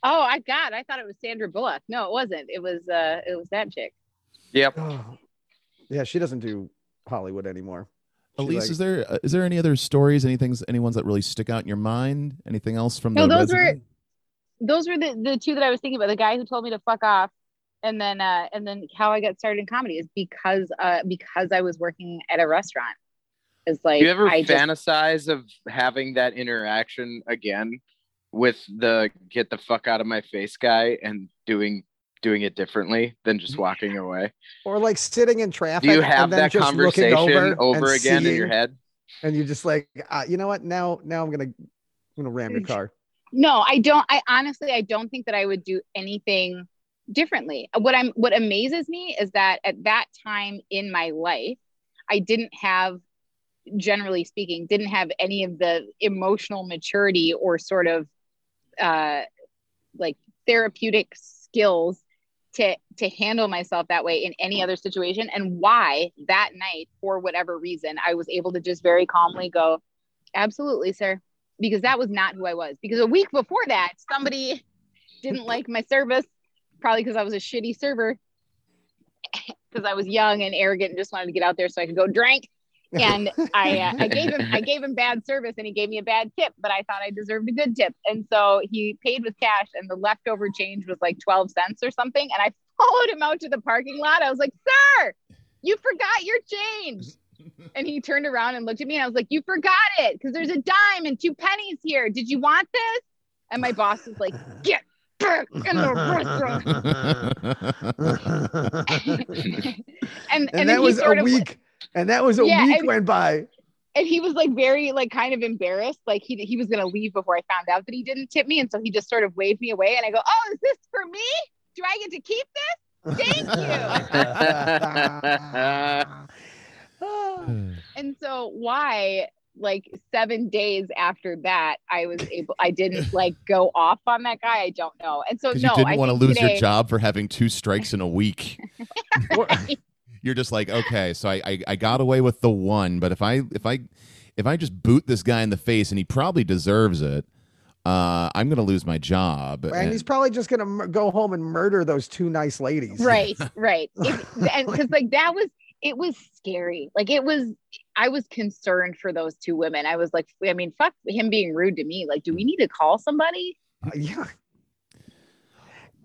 Oh, I got. I thought it was Sandra Bullock. No, it wasn't. It was uh it was that chick. Yep. oh. yeah, she doesn't do Hollywood anymore. She, Elise, like- is there uh, is there any other stories? Anything? Any ones that really stick out in your mind? Anything else from No, the those were- Those were the the two that I was thinking about. The guy who told me to fuck off and then uh and then how I got started in comedy is because uh because I was working at a restaurant. It's like you ever I just fantasize of having that interaction again with the get the fuck out of my face guy and doing doing it differently than just walking away? Or like sitting in traffic. Do you have and then that just looking conversation over, over, and again in your head? And you're just like, uh, you know what? Now, now I'm gonna, I'm gonna ram your car. No, I don't. I honestly, I don't think that I would do anything differently. What I'm, what amazes me is that at that time in my life, I didn't have, generally speaking, didn't have any of the emotional maturity or sort of, uh, like therapeutic skills to to handle myself that way in any other situation. And why that night, for whatever reason, I was able to just very calmly go, absolutely, sir because that was not who I was. Because a week before that, somebody didn't like my service, probably because I was a shitty server, because I was young and arrogant and just wanted to get out there so I could go drink. And I, uh, I gave him, I gave him bad service, and he gave me a bad tip. But I thought I deserved a good tip, and so he paid with cash, and the leftover change was like twelve cents or something. And I followed him out to the parking lot. I was like, "Sir, you forgot your change." And he turned around and looked at me and I was like, You forgot it because there's a dime and two pennies here. Did you want this? And my boss was like, "Get back in the restaurant." and and, then that was a sort of week. And that was a Yeah, week and- went by. and he was like very like kind of embarrassed like he he was gonna leave before i found out that he didn't tip me and so he just sort of waved me away and i go oh is this for me do i get to keep this Thank you." and so why like seven days after that i was able i didn't like go off on that guy i don't know and so no you didn't I want to think lose your job for having two strikes in a week. You're just like, okay, so I, I I got away with the one, but if I if I if I just boot this guy in the face and he probably deserves it, uh, I'm gonna lose my job. and he's probably just gonna mur- go home and murder those two nice ladies. right right If- and because like that was it was scary like it was i was concerned for those two women i was like i mean fuck him being rude to me like do we need to call somebody Uh, yeah.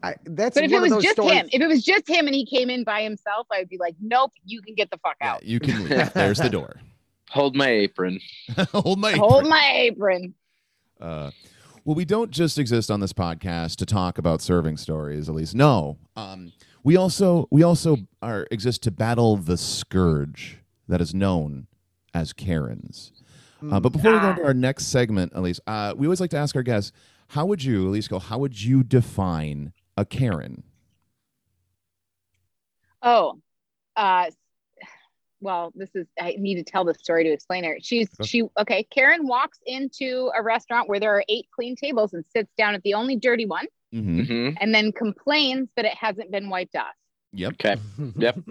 I, that's but if it one of was those just stories. him if it was just him and he came in by himself i'd be like nope you can get the fuck Yeah, out you can leave. There's the door. Hold my apron. Hold my hold my apron Uh, well, we don't just exist on this podcast to talk about serving stories. At least, no. Um, we also we also are exist to battle the scourge that is known as Karens. Uh, but before we go into our next segment, Elise, uh, we always like to ask our guests, how would you, Elise, go? How would you define a Karen? oh uh well this is i need to tell the story to explain her she's she okay karen walks into a restaurant where there are eight clean tables and sits down at the only dirty one Mm-hmm. hmm and then complains that it hasn't been wiped off Yep. Okay. Yep.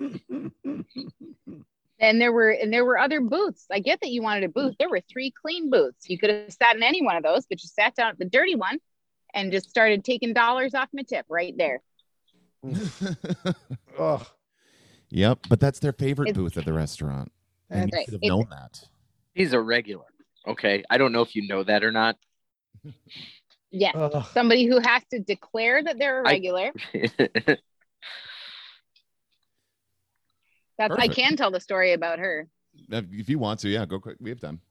and there were and there were other booths i get that you wanted a booth there were three clean booths you could have sat in any one of those but you sat down at the dirty one and just started taking dollars off my tip right there Ugh. yep. But that's their favorite It's- booth at the restaurant. And you Right. should have It's- known that. He's a regular. Okay. I don't know if you know that or not. yes Ugh. somebody who has to declare that they're a I- regular that's i Perfect. can tell the story about her If you want to, yeah, go quick. We have time.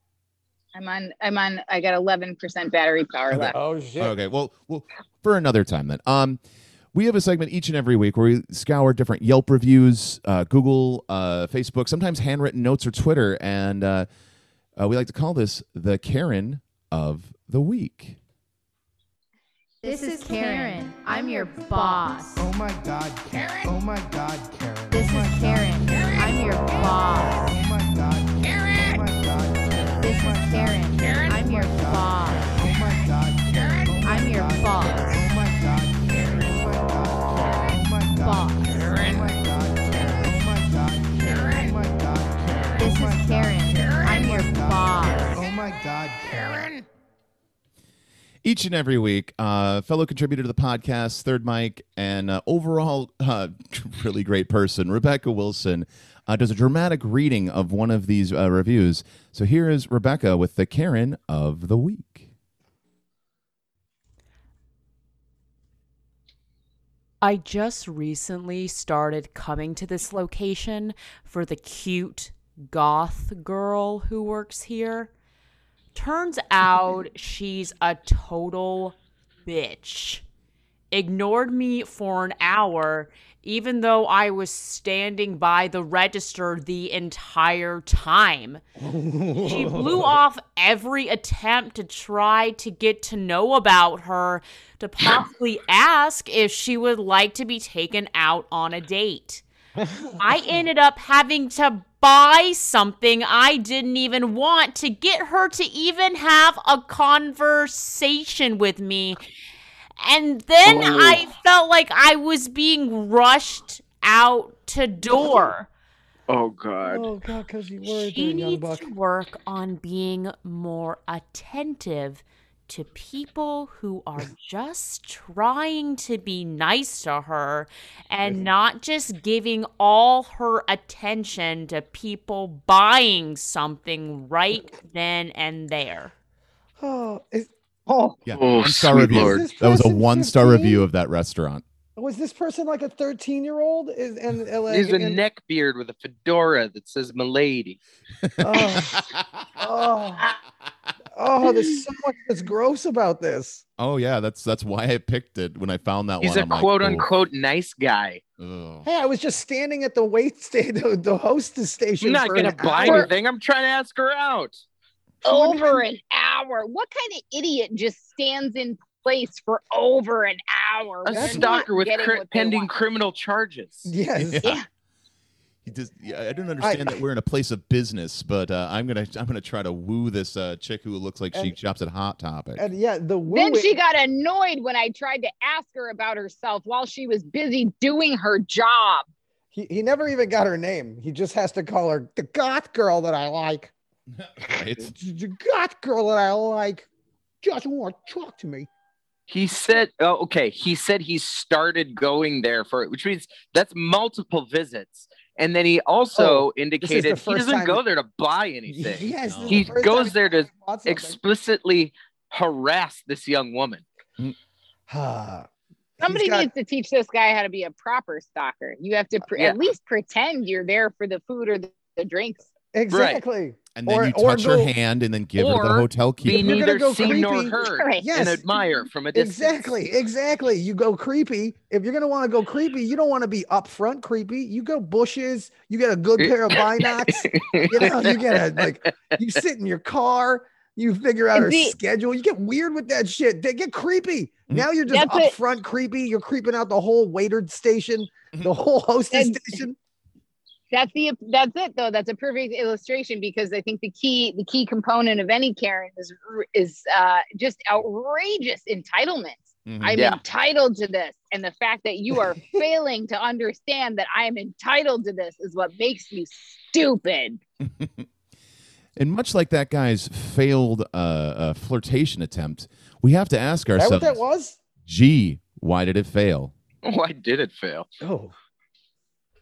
I'm on i'm on i got 11% battery power left Oh shit. Okay, well, well, for another time then. Um, we have a segment each and every week where we scour different Yelp reviews, uh, Google, uh, Facebook, sometimes handwritten notes or Twitter, and uh, uh, we like to call this the Karen of the week. This is Karen. I'm your boss. Oh my god, Karen. Oh my god, Karen. This is Karen. I'm your boss. Karen. Karen. I'm your boss. Oh my god, Karen. Oh my I'm your god, boss. Oh my god, Karen. Oh my god, Karen. Oh my god, Boss. Karen. Oh my god, Karen. Oh my god, Karen. Oh my god, Karen. This Oh is my Karen. God, I'm your Oh my God, boss. Karen. Oh my god, Karen. Each and every week, uh, fellow contributor to the podcast, Third Mike, and uh, overall uh, really great person, Rebecca Wilson, uh, does a dramatic reading of one of these uh, reviews. So here is Rebecca with the Karen of the week. I just recently started coming to this location for the cute goth girl who works here. Turns out she's a total bitch. Ignored me for an hour, even though I was standing by the register the entire time. She blew off every attempt to try to get to know about her, to possibly ask if she would like to be taken out on a date. I ended up having to buy something I didn't even want to get her to even have a conversation with me. And then Oh. I felt like I was being rushed out to door. oh God. Oh god, because you were She there, young needs buck. to work on being more attentive to people who are just trying to be nice to her and not just giving all her attention to people buying something right then and there. Oh, is, oh, Yeah, Oh, one star sweet review. Lord. That was a one star 15? review of that restaurant. was this person like a 13 year old? Is and uh, like, He's a and- neck beard with a fedora that says "Milady." Oh, oh, Oh, there's so much that's gross about this. Oh yeah, that's that's why I picked it when I found that He's one. a I'm like, quote oh, unquote nice guy. ugh. Hey, I was just standing at the wait station, the, the hostess station. I'm not for gonna buy hour. anything. I'm trying to ask her out. Over an hour. What kind of idiot just stands in place for over an hour? A stalker with getting cri- what they pending want. criminal charges. Yes. Yeah. Yeah. He just, yeah, I don't understand that we're in a place of business, but uh, I'm gonna I'm gonna try to woo this uh, chick who looks like she shops at Hot Topic. And yeah, the Then she got annoyed when I tried to ask her about herself while she was busy doing her job. he, he never even got her name. He just has to call her the goth girl that I like. Right? The goth girl that I like. Just want to talk to me. He said, oh, okay. He said he started going there for it, which means that's multiple visits. And then he also oh, indicated he doesn't go there to buy anything. Yes, No. He the goes there to. Explicitly harass this young woman. Somebody got- needs to teach this guy how to be a proper stalker. You have to pre- Yeah. at least pretend you're there for the food or the, the drinks. Exactly. And then Or- you or touch her go- hand and then give her the hotel key. you're gonna neither go seen nor creepy- heard Right. Yes. and admire from a distance. Exactly, exactly. You go creepy. If you're gonna want to go creepy, you don't want to be upfront creepy. You go bushes. You get a good pair of binocs. you know, you get a like. You sit in your car. You figure out her the- schedule. You get weird with that shit. They get creepy. Mhm. Now you're just That's it. upfront creepy. You're creeping out the whole waiter station, the whole hostess And- station. That's the that's it though. That's a perfect illustration because I think the key the key component of any Karen is is uh, just outrageous entitlement. Mhm. I'm Yeah. entitled to this. And the fact that you are failing to understand that I am entitled to this is what makes you stupid. And much like that guy's failed uh, uh, flirtation attempt, we have to ask Is that ourselves, what that was? gee, why did it fail? Why did it fail? Oh,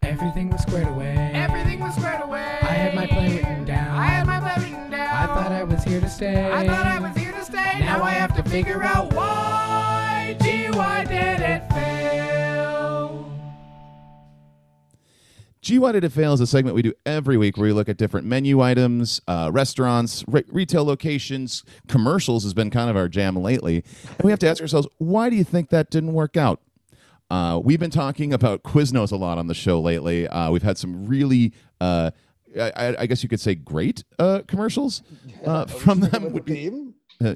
Everything was squared away. Everything was squared away. I had my plan written down. I had my plan written down. I thought I was here to stay. I thought I was here to stay. Now I have to figure out why. Gee, why did it fail? Gee, why did it fail is a segment we do every week where we look at different menu items, uh, restaurants, re- retail locations, commercials has been kind of our jam lately. And we have to ask ourselves, why do you think that didn't work out? Uh, we've been talking about Quiznos a lot on the show lately. Uh, we've had some really, uh, I, I- guess you could say, great uh, commercials uh, from them. Would be, uh,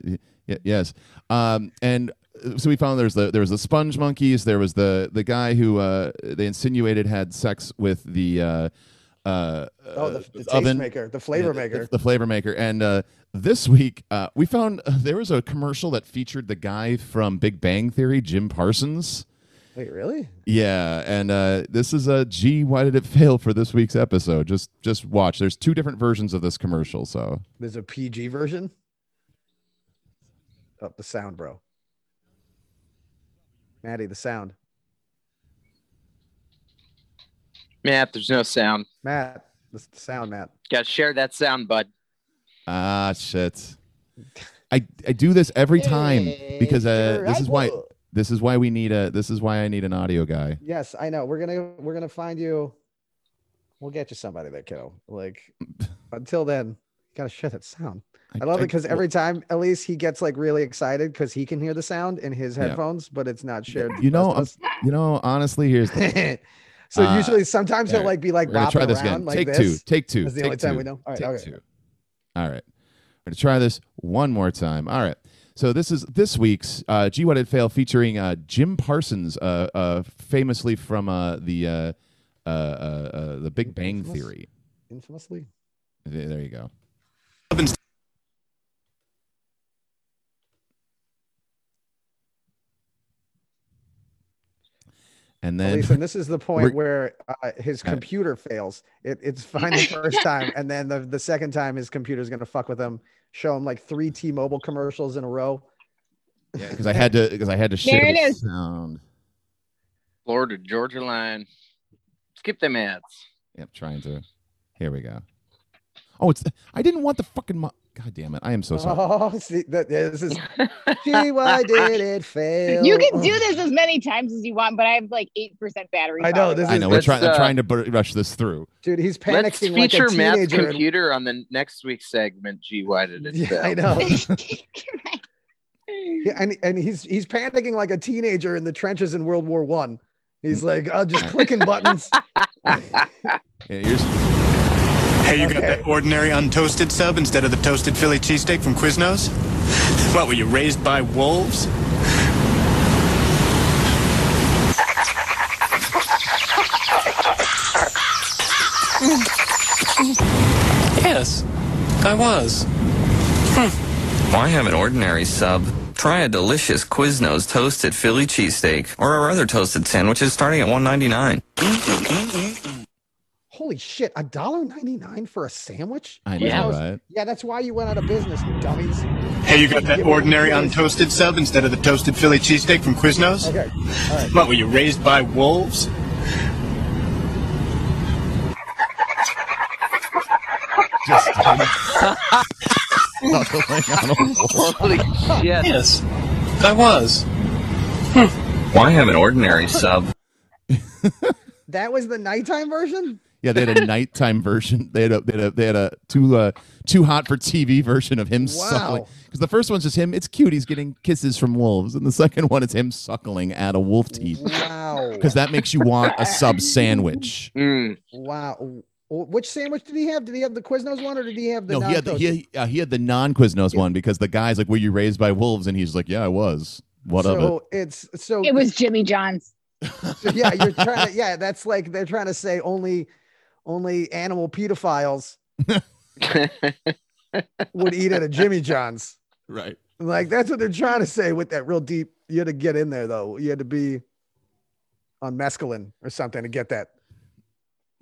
yes. Um, and so we found there's the there was the sponge monkeys. There was the the guy who uh, they insinuated had sex with the uh, uh, Oh, the, the taste oven maker, the flavor Yeah, maker. the, the flavor maker. And uh, this week uh, we found uh, there was a commercial that featured the guy from Big Bang Theory, Jim Parsons. Wait, really? Yeah, and uh, this is a gee, why did it fail for this week's episode? Just just watch. There's two different versions of this commercial, so There's a PG version. Oh, the sound, bro. Maddie, the sound. Matt, there's no sound. Matt, the the sound, Matt. Got to share that sound, bud. ah shit. I I do this every time because uh, this is why this is why we need a this is why I need an audio guy. Yes, I know. We're gonna we're gonna find you. We'll get you somebody there, kiddo. Like until then, you gotta share that sound. I love it because every time, at least he gets like really excited because he can hear the sound in his Yeah. headphones, but it's not shared. You know, You know, honestly, here's the, so Uh, usually, sometimes he'll like be like we're gonna try this around again. like take this. two. Take two. That's the take only time two, we know. All right, take okay. two. All right. We're gonna try this one more time. All right. So this is this week's uh, G What Did Fail featuring uh, Jim Parsons, uh, uh, famously from uh, the uh, uh, uh, uh, the Big Bang Infamous? Theory. Infamously. There there you go. And then Elise, and this is the point where uh, his Got it. computer fails. It, it's fine the first time, and then the, the second time his computer is gonna fuck with him. Show him like three T-Mobile commercials in a row. Yeah, because I had to because I had to share There it the sound. Florida Georgia line. Skip them ads. Yep, trying to. Here we go. Oh, it's I didn't want the fucking. Mo- God damn it! I am so sorry. Oh, see, that, this is. Gee, why did it fail? You can do this as many times as you want, but I have like eight percent battery. I know, this left. I know we're Let's, trying. I'm uh, trying to bur- rush this through. dude. He's Let's panicking like feature a Matt's teenager. and- computer on the next week's segment. Gee, why did it Yeah, fail? I know. Yeah, and and he's he's panicking like a teenager in the trenches in World War One. He's like, uh, just clicking buttons. Yeah, here's- Hey, you got that ordinary untoasted sub instead of the toasted Philly cheesesteak from Quiznos? What, were you raised by wolves? Yes, I was. Hmm. Why have an ordinary sub? Try a delicious Quiznos toasted Philly cheesesteak or our other toasted sandwiches starting at $1.99. Holy shit, a dollar ninety nine for a sandwich? I know, Yeah. right? Yeah, that's why you went out of business, dummies. Hey, you got that ordinary untoasted sub instead of the toasted Philly cheesesteak from Quiznos? Okay, all right. What, were you raised by wolves? Just suckling on a wolf. Holy shit! Yes, I was. Why have an ordinary sub? That was the nighttime version. Yeah, they had a nighttime version. They had a they had a, they had a too uh, too hot for TV version of him suckling. Because the first one's just him. It's cute. He's getting kisses from wolves, and the second one is him suckling at a wolf teeth. Wow, Because that makes you want a sub sandwich. Mm. wow. Which sandwich did he have? Did he have the Quiznos one, or did he have the? No, he had the, non-toasted? he, uh, he had the non Quiznos one because the guy's like, "Were you raised by wolves?" And he's like, "Yeah, I was." What of it? so it's so It was Jimmy John's. So, yeah, you're trying to. Yeah, that's like they're trying to say only, only animal pedophiles would eat at a Jimmy John's. Right. Like that's what they're trying to say with that real deep. You had to get in there though. You had to be on mescaline or something to get that.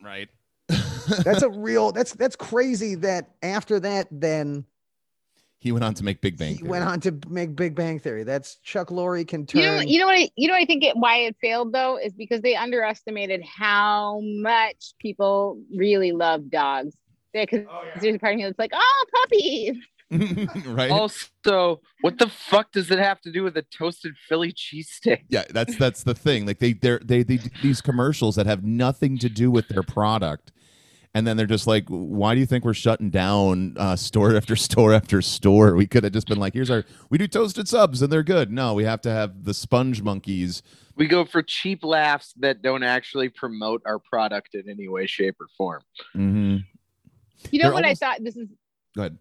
Right. That's a real. That's that's crazy. That after that, then he went on to make Big Bang. he Theory. went on to make Big Bang Theory. That's Chuck Lorre can turn. You know, you know what? I, you know, what I think it, why it failed though is because they underestimated how much people really love dogs. Because oh, there's a part of me that's like, oh, puppies. right. also, what the fuck does it have to do with a toasted Philly cheesesteak? Yeah, that's that's the thing. Like they they're, they they these commercials that have nothing to do with their product, and then they're just like, "Why do you think we're shutting down uh, store after store after store? We could have just been like, here's our we do toasted subs and they're good. No, we have to have the sponge monkeys. We go for cheap laughs that don't actually promote our product in any way, shape, or form. Mm-hmm. You know They're what almost- I thought? This is Go ahead.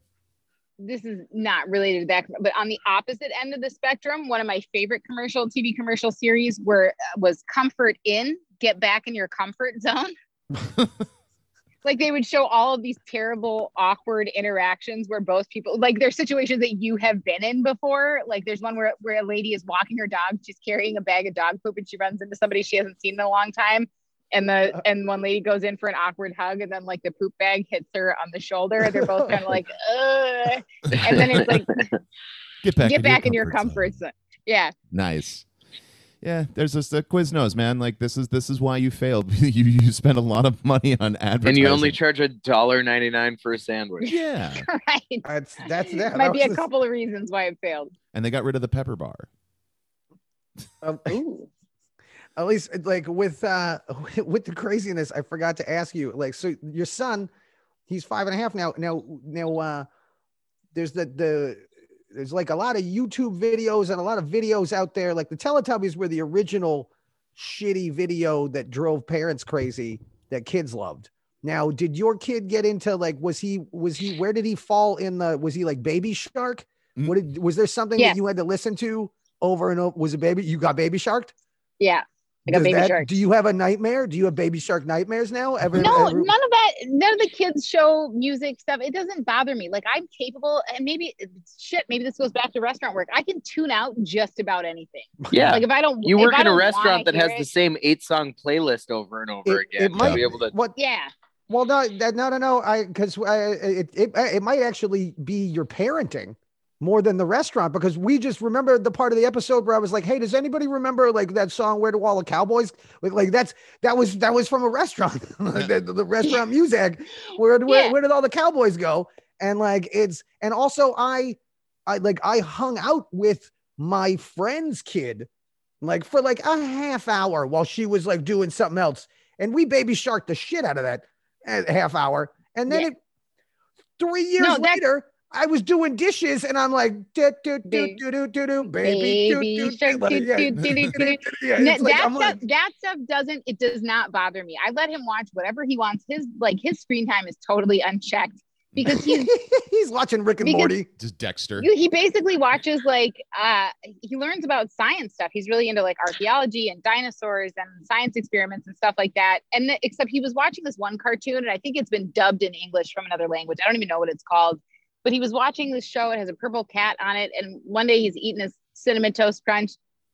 this is not related to that, but on the opposite end of the spectrum, one of my favorite commercial TV commercial series were was Comfort Inn, Get Back in Your Comfort Zone. like they would show all of these terrible, awkward interactions where both people like there's situations that you have been in before. Like there's one where where a lady is walking her dog, she's carrying a bag of dog poop, and she runs into somebody she hasn't seen in a long time. And the uh-huh. and one lady goes in for an awkward hug, and then like the poop bag hits her on the shoulder. They're both kind of like, Ugh. and then it's like Get back. get in back in your zone. comfort zone. Yeah. Nice. Yeah, there's just the Quiznos, man. Like this is this is why you failed. you you spend a lot of money on advertising. And you only charge a dollar ninety nine for a sandwich. yeah, right. That's that's that. Might that be a was- couple of reasons why it failed. and they got rid of the pepper bar. um, at least like with uh with the craziness i forgot to ask you like so your son he's five and a half now now now uh there's the the there's like a lot of youtube videos and a lot of videos out there like the teletubbies were the original shitty video that drove parents crazy that kids loved now did your kid get into like was he was he where did he fall in the was he like baby shark Mm. what did was there something Yes. that you had to listen to over and over was it baby you got baby sharked Yeah. Like a does baby that- shark. Do you have a nightmare? Do you have baby shark nightmares now? Ever? No, ever- none of that. None of the kids show music stuff. It doesn't bother me. Like I'm capable, and maybe shit. Maybe this goes back to restaurant work. I can tune out just about anything. Yeah. Like if I don't, you work in a restaurant that has hear the same eight song playlist over and over It- again. it might- be able to What? Yeah. Well, no, that, no, no, no. I because it, it it might actually be your parenting more than the restaurant because we just remember the part of the episode where I was like, "Hey, does anybody remember like that song Where Do All the Cowboys?" Like, like that's that was that was from a restaurant, Like, the, the restaurant music. Where where, Yeah. where did all the cowboys go? and like it's and also I I like I hung out with my friend's kid like for like a half hour while she was like doing something else, and we baby sharked the shit out of that uh, half hour, and then Yeah. it three years No, that's- later. I was doing dishes and I'm like, do, do, do, Baby- do, do, do, do, do, do, do, do, that stuff like, that stuff doesn't it does not bother me. I let him watch whatever he wants. His like his screen time is totally unchecked because he's he's watching Rick and Morty. Just Dexter. he basically watches like uh he learns about science stuff. He's really into like archaeology and dinosaurs and science experiments and stuff like that. And th- except he was watching this one cartoon and I think it's been dubbed in English from another language. I don't even know what it's called. But he was watching this show. It has a purple cat on it. And one day he's eating his cinnamon toast crunch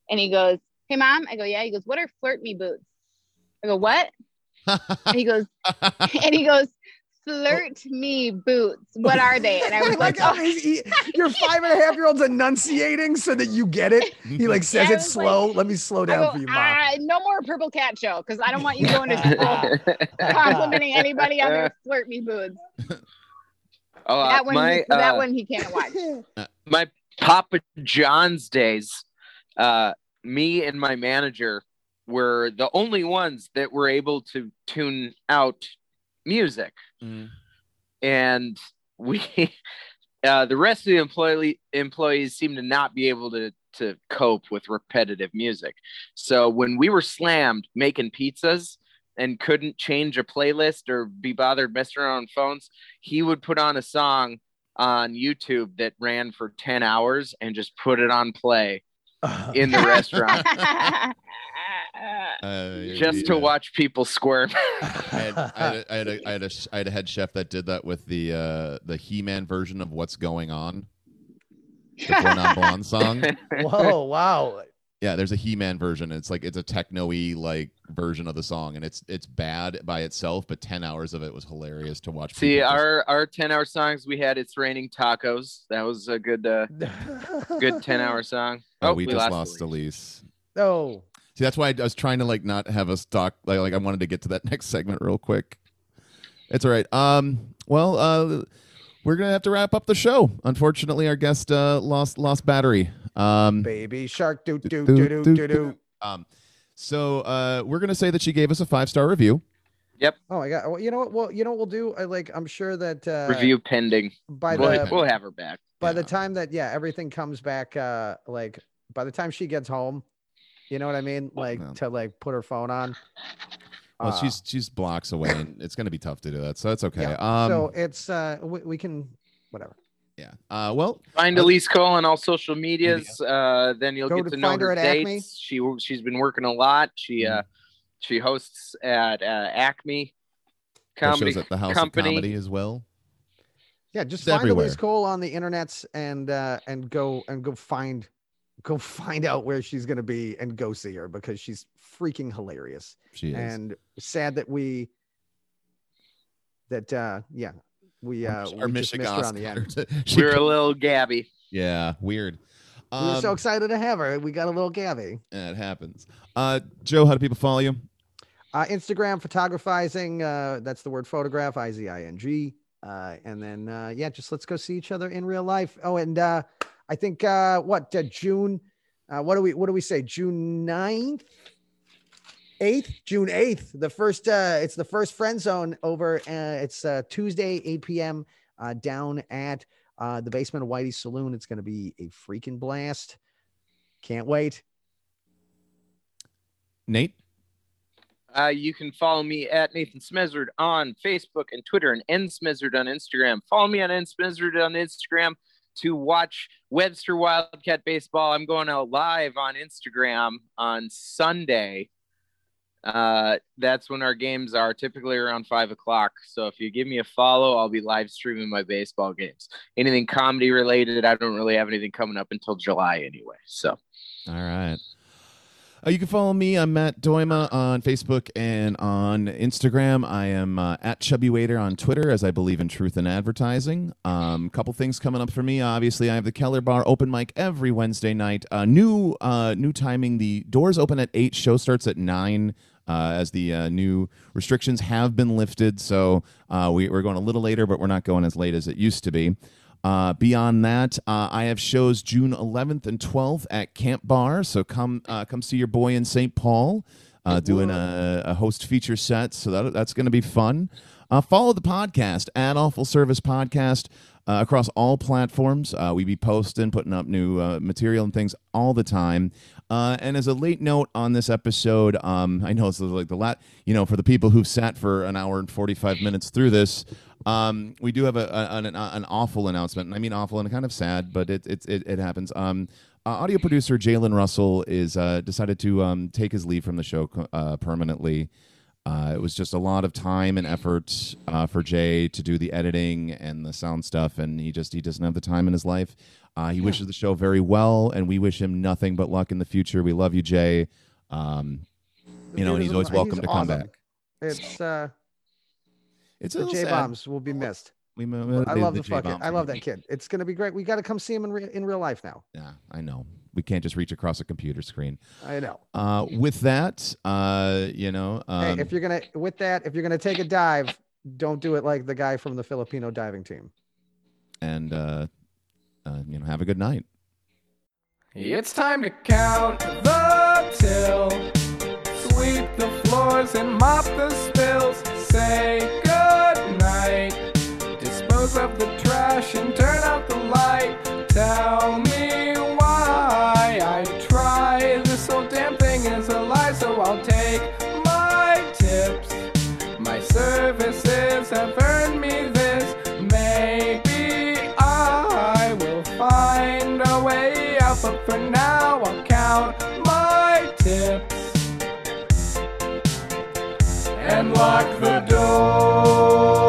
and he goes, Hey mom. I go, Yeah. He goes, What are flirt me boots? I go, What? And he goes, and he goes, flirt me boots. What are they? And I was like like, oh. he, your five and a half year old's enunciating so that you get it. He like says it slow. Let me slow down go, for you, mom. "Ah, no more purple cat show because I don't want you going to school complimenting anybody on their flirt me boots. Oh, uh, that one, my he, that uh, one he can't watch. my Papa John's days, uh, me and my manager were the only ones that were able to tune out music, Mm. and we, uh, the rest of the employee employees seemed to not be able to to cope with repetitive music. So when we were slammed making pizzas and couldn't change a playlist or be bothered messing around on phones, he would put on a song on YouTube that ran for 10 hours and just put it on play in the restaurant Uh, just to watch people squirm. I had, I, had a, I, had a, I, had a, I had a head chef that did that with the uh, the He Man version of What's Going On, the Four Non Blonde song. Whoa, wow. Yeah, there's a He Man version. It's like it's a techno-y like version of the song, and it's it's bad by itself, but ten hours of it was hilarious to watch. See, just- our our 10 hour songs we had it's raining tacos. That was a good uh, good 10 hour song. oh, we, just lost lost Elise. Oh, See, that's why I was trying to like not have us talk like like I wanted to get to that next segment real quick. It's all right. Um, well, uh, we're gonna have to wrap up the show. Unfortunately, our guest uh, lost lost battery. Um, Baby shark, do do do do do do. Um, so uh, we're gonna say that she gave us a five star review. Yep. Oh my god. Well, you know what? Well, you know what we'll do. I like. I'm sure that uh, review pending. By the we'll have her back. By yeah. the time that yeah everything comes back, uh, like by the time she gets home, you know what I mean? Like oh, to like put her phone on. Well, uh, she's she's blocks away, and it's gonna be tough to do that. So it's okay. yeah. Um, so it's uh we, we can whatever yeah. Uh, well, Find uh, Elise Cole on all social medias. Uh, then you'll Go get to to know find her her at Acme. She she's been working a lot. She uh she hosts at uh, Acme her Comedy shows at the House Company. of Comedy as well. yeah just It's find everywhere. elise cole on the internets and uh and go and go find go find out where she's gonna be and go see her because she's freaking hilarious She is. and sad that we that uh yeah we uh our we missed her on the end. To, We're a little Gabby. Yeah, weird. we were so Um, excited to have her we got a little gabby yeah, it happens. Uh, Joe, how do people follow you? Uh, Instagram photographizing. Uh, that's the word photograph. I Z I N G. Uh, and then uh, yeah, just let's go see each other in real life. Oh, and uh, I think uh, what uh, June? Uh, what do we what do we say? June 9th? 8th june 8th the first uh it's the first friend zone over uh it's uh tuesday 8 p.m uh down at uh the basement of whitey saloon it's gonna be a freaking blast can't wait Nate. Uh, you can follow me at Nathan Smezard on Facebook and Twitter and N Smezard on Instagram. Follow me on N Smezard on Instagram to watch Webster Wildcat Baseball. I'm going out live on Instagram on Sunday. Uh, that's when our games are typically around five o'clock. So if you give me a follow, I'll be live streaming my baseball games. Anything comedy related, I don't really have anything coming up until July anyway. So All right. Uh, you can follow me. I'm Matt Doima on Facebook and on Instagram. I am uh, at Chubby Waiter on Twitter, as I believe in truth in advertising. A um, couple things coming up for me. Obviously, I have the Keller Bar open mic every Wednesday night. Uh, new uh, new timing. The doors open at eight. Show starts at nine. Uh, as the uh, new restrictions have been lifted. So uh, we, we're going a little later, but we're not going as late as it used to be. Uh, beyond that, uh, I have shows June 11th and 12th at Camp Bar. So come uh, come see your boy in St. Paul uh, doing a, a host feature set. So that, that's going to be fun. Uh, follow the podcast at Awful Service Podcast uh, across all platforms. Uh, we be posting, putting up new uh, material and things all the time. Uh, and as a late note on this episode, um, I know it's like the lat, you know, for the people who've sat for an hour and forty five minutes through this, um, we do have a, a, an, an awful announcement. And I mean awful and kind of sad, but it it it, it happens. Um, uh, audio producer Jalen Russell is uh, decided to um, take his leave from the show uh, permanently. Uh, it was just a lot of time and effort uh, for Jay to do the editing and the sound stuff, and he just he doesn't have the time in his life. Uh, he wishes the show very well, and we wish him nothing but luck in the future. We love you, Jay. Um, you know, and he's always welcome to come back. It's uh, It's a the J bombs will be missed. We, mo- I love the the, fucking. I love that kid. It's gonna be great. We got to come see him in re- in real life now. Yeah, I know. We can't just reach across a computer screen. I know. Uh, with that, uh, you know, um, hey, if you're gonna with that, if you're gonna take a dive, don't do it like the guy from the Filipino diving team. and uh, uh, you know, have a good night. It's time to count the till. Sweep the floors and mop the spills. Say good night. Dispose of the trash and turn out the light. Tell me I'll my tips and lock the door.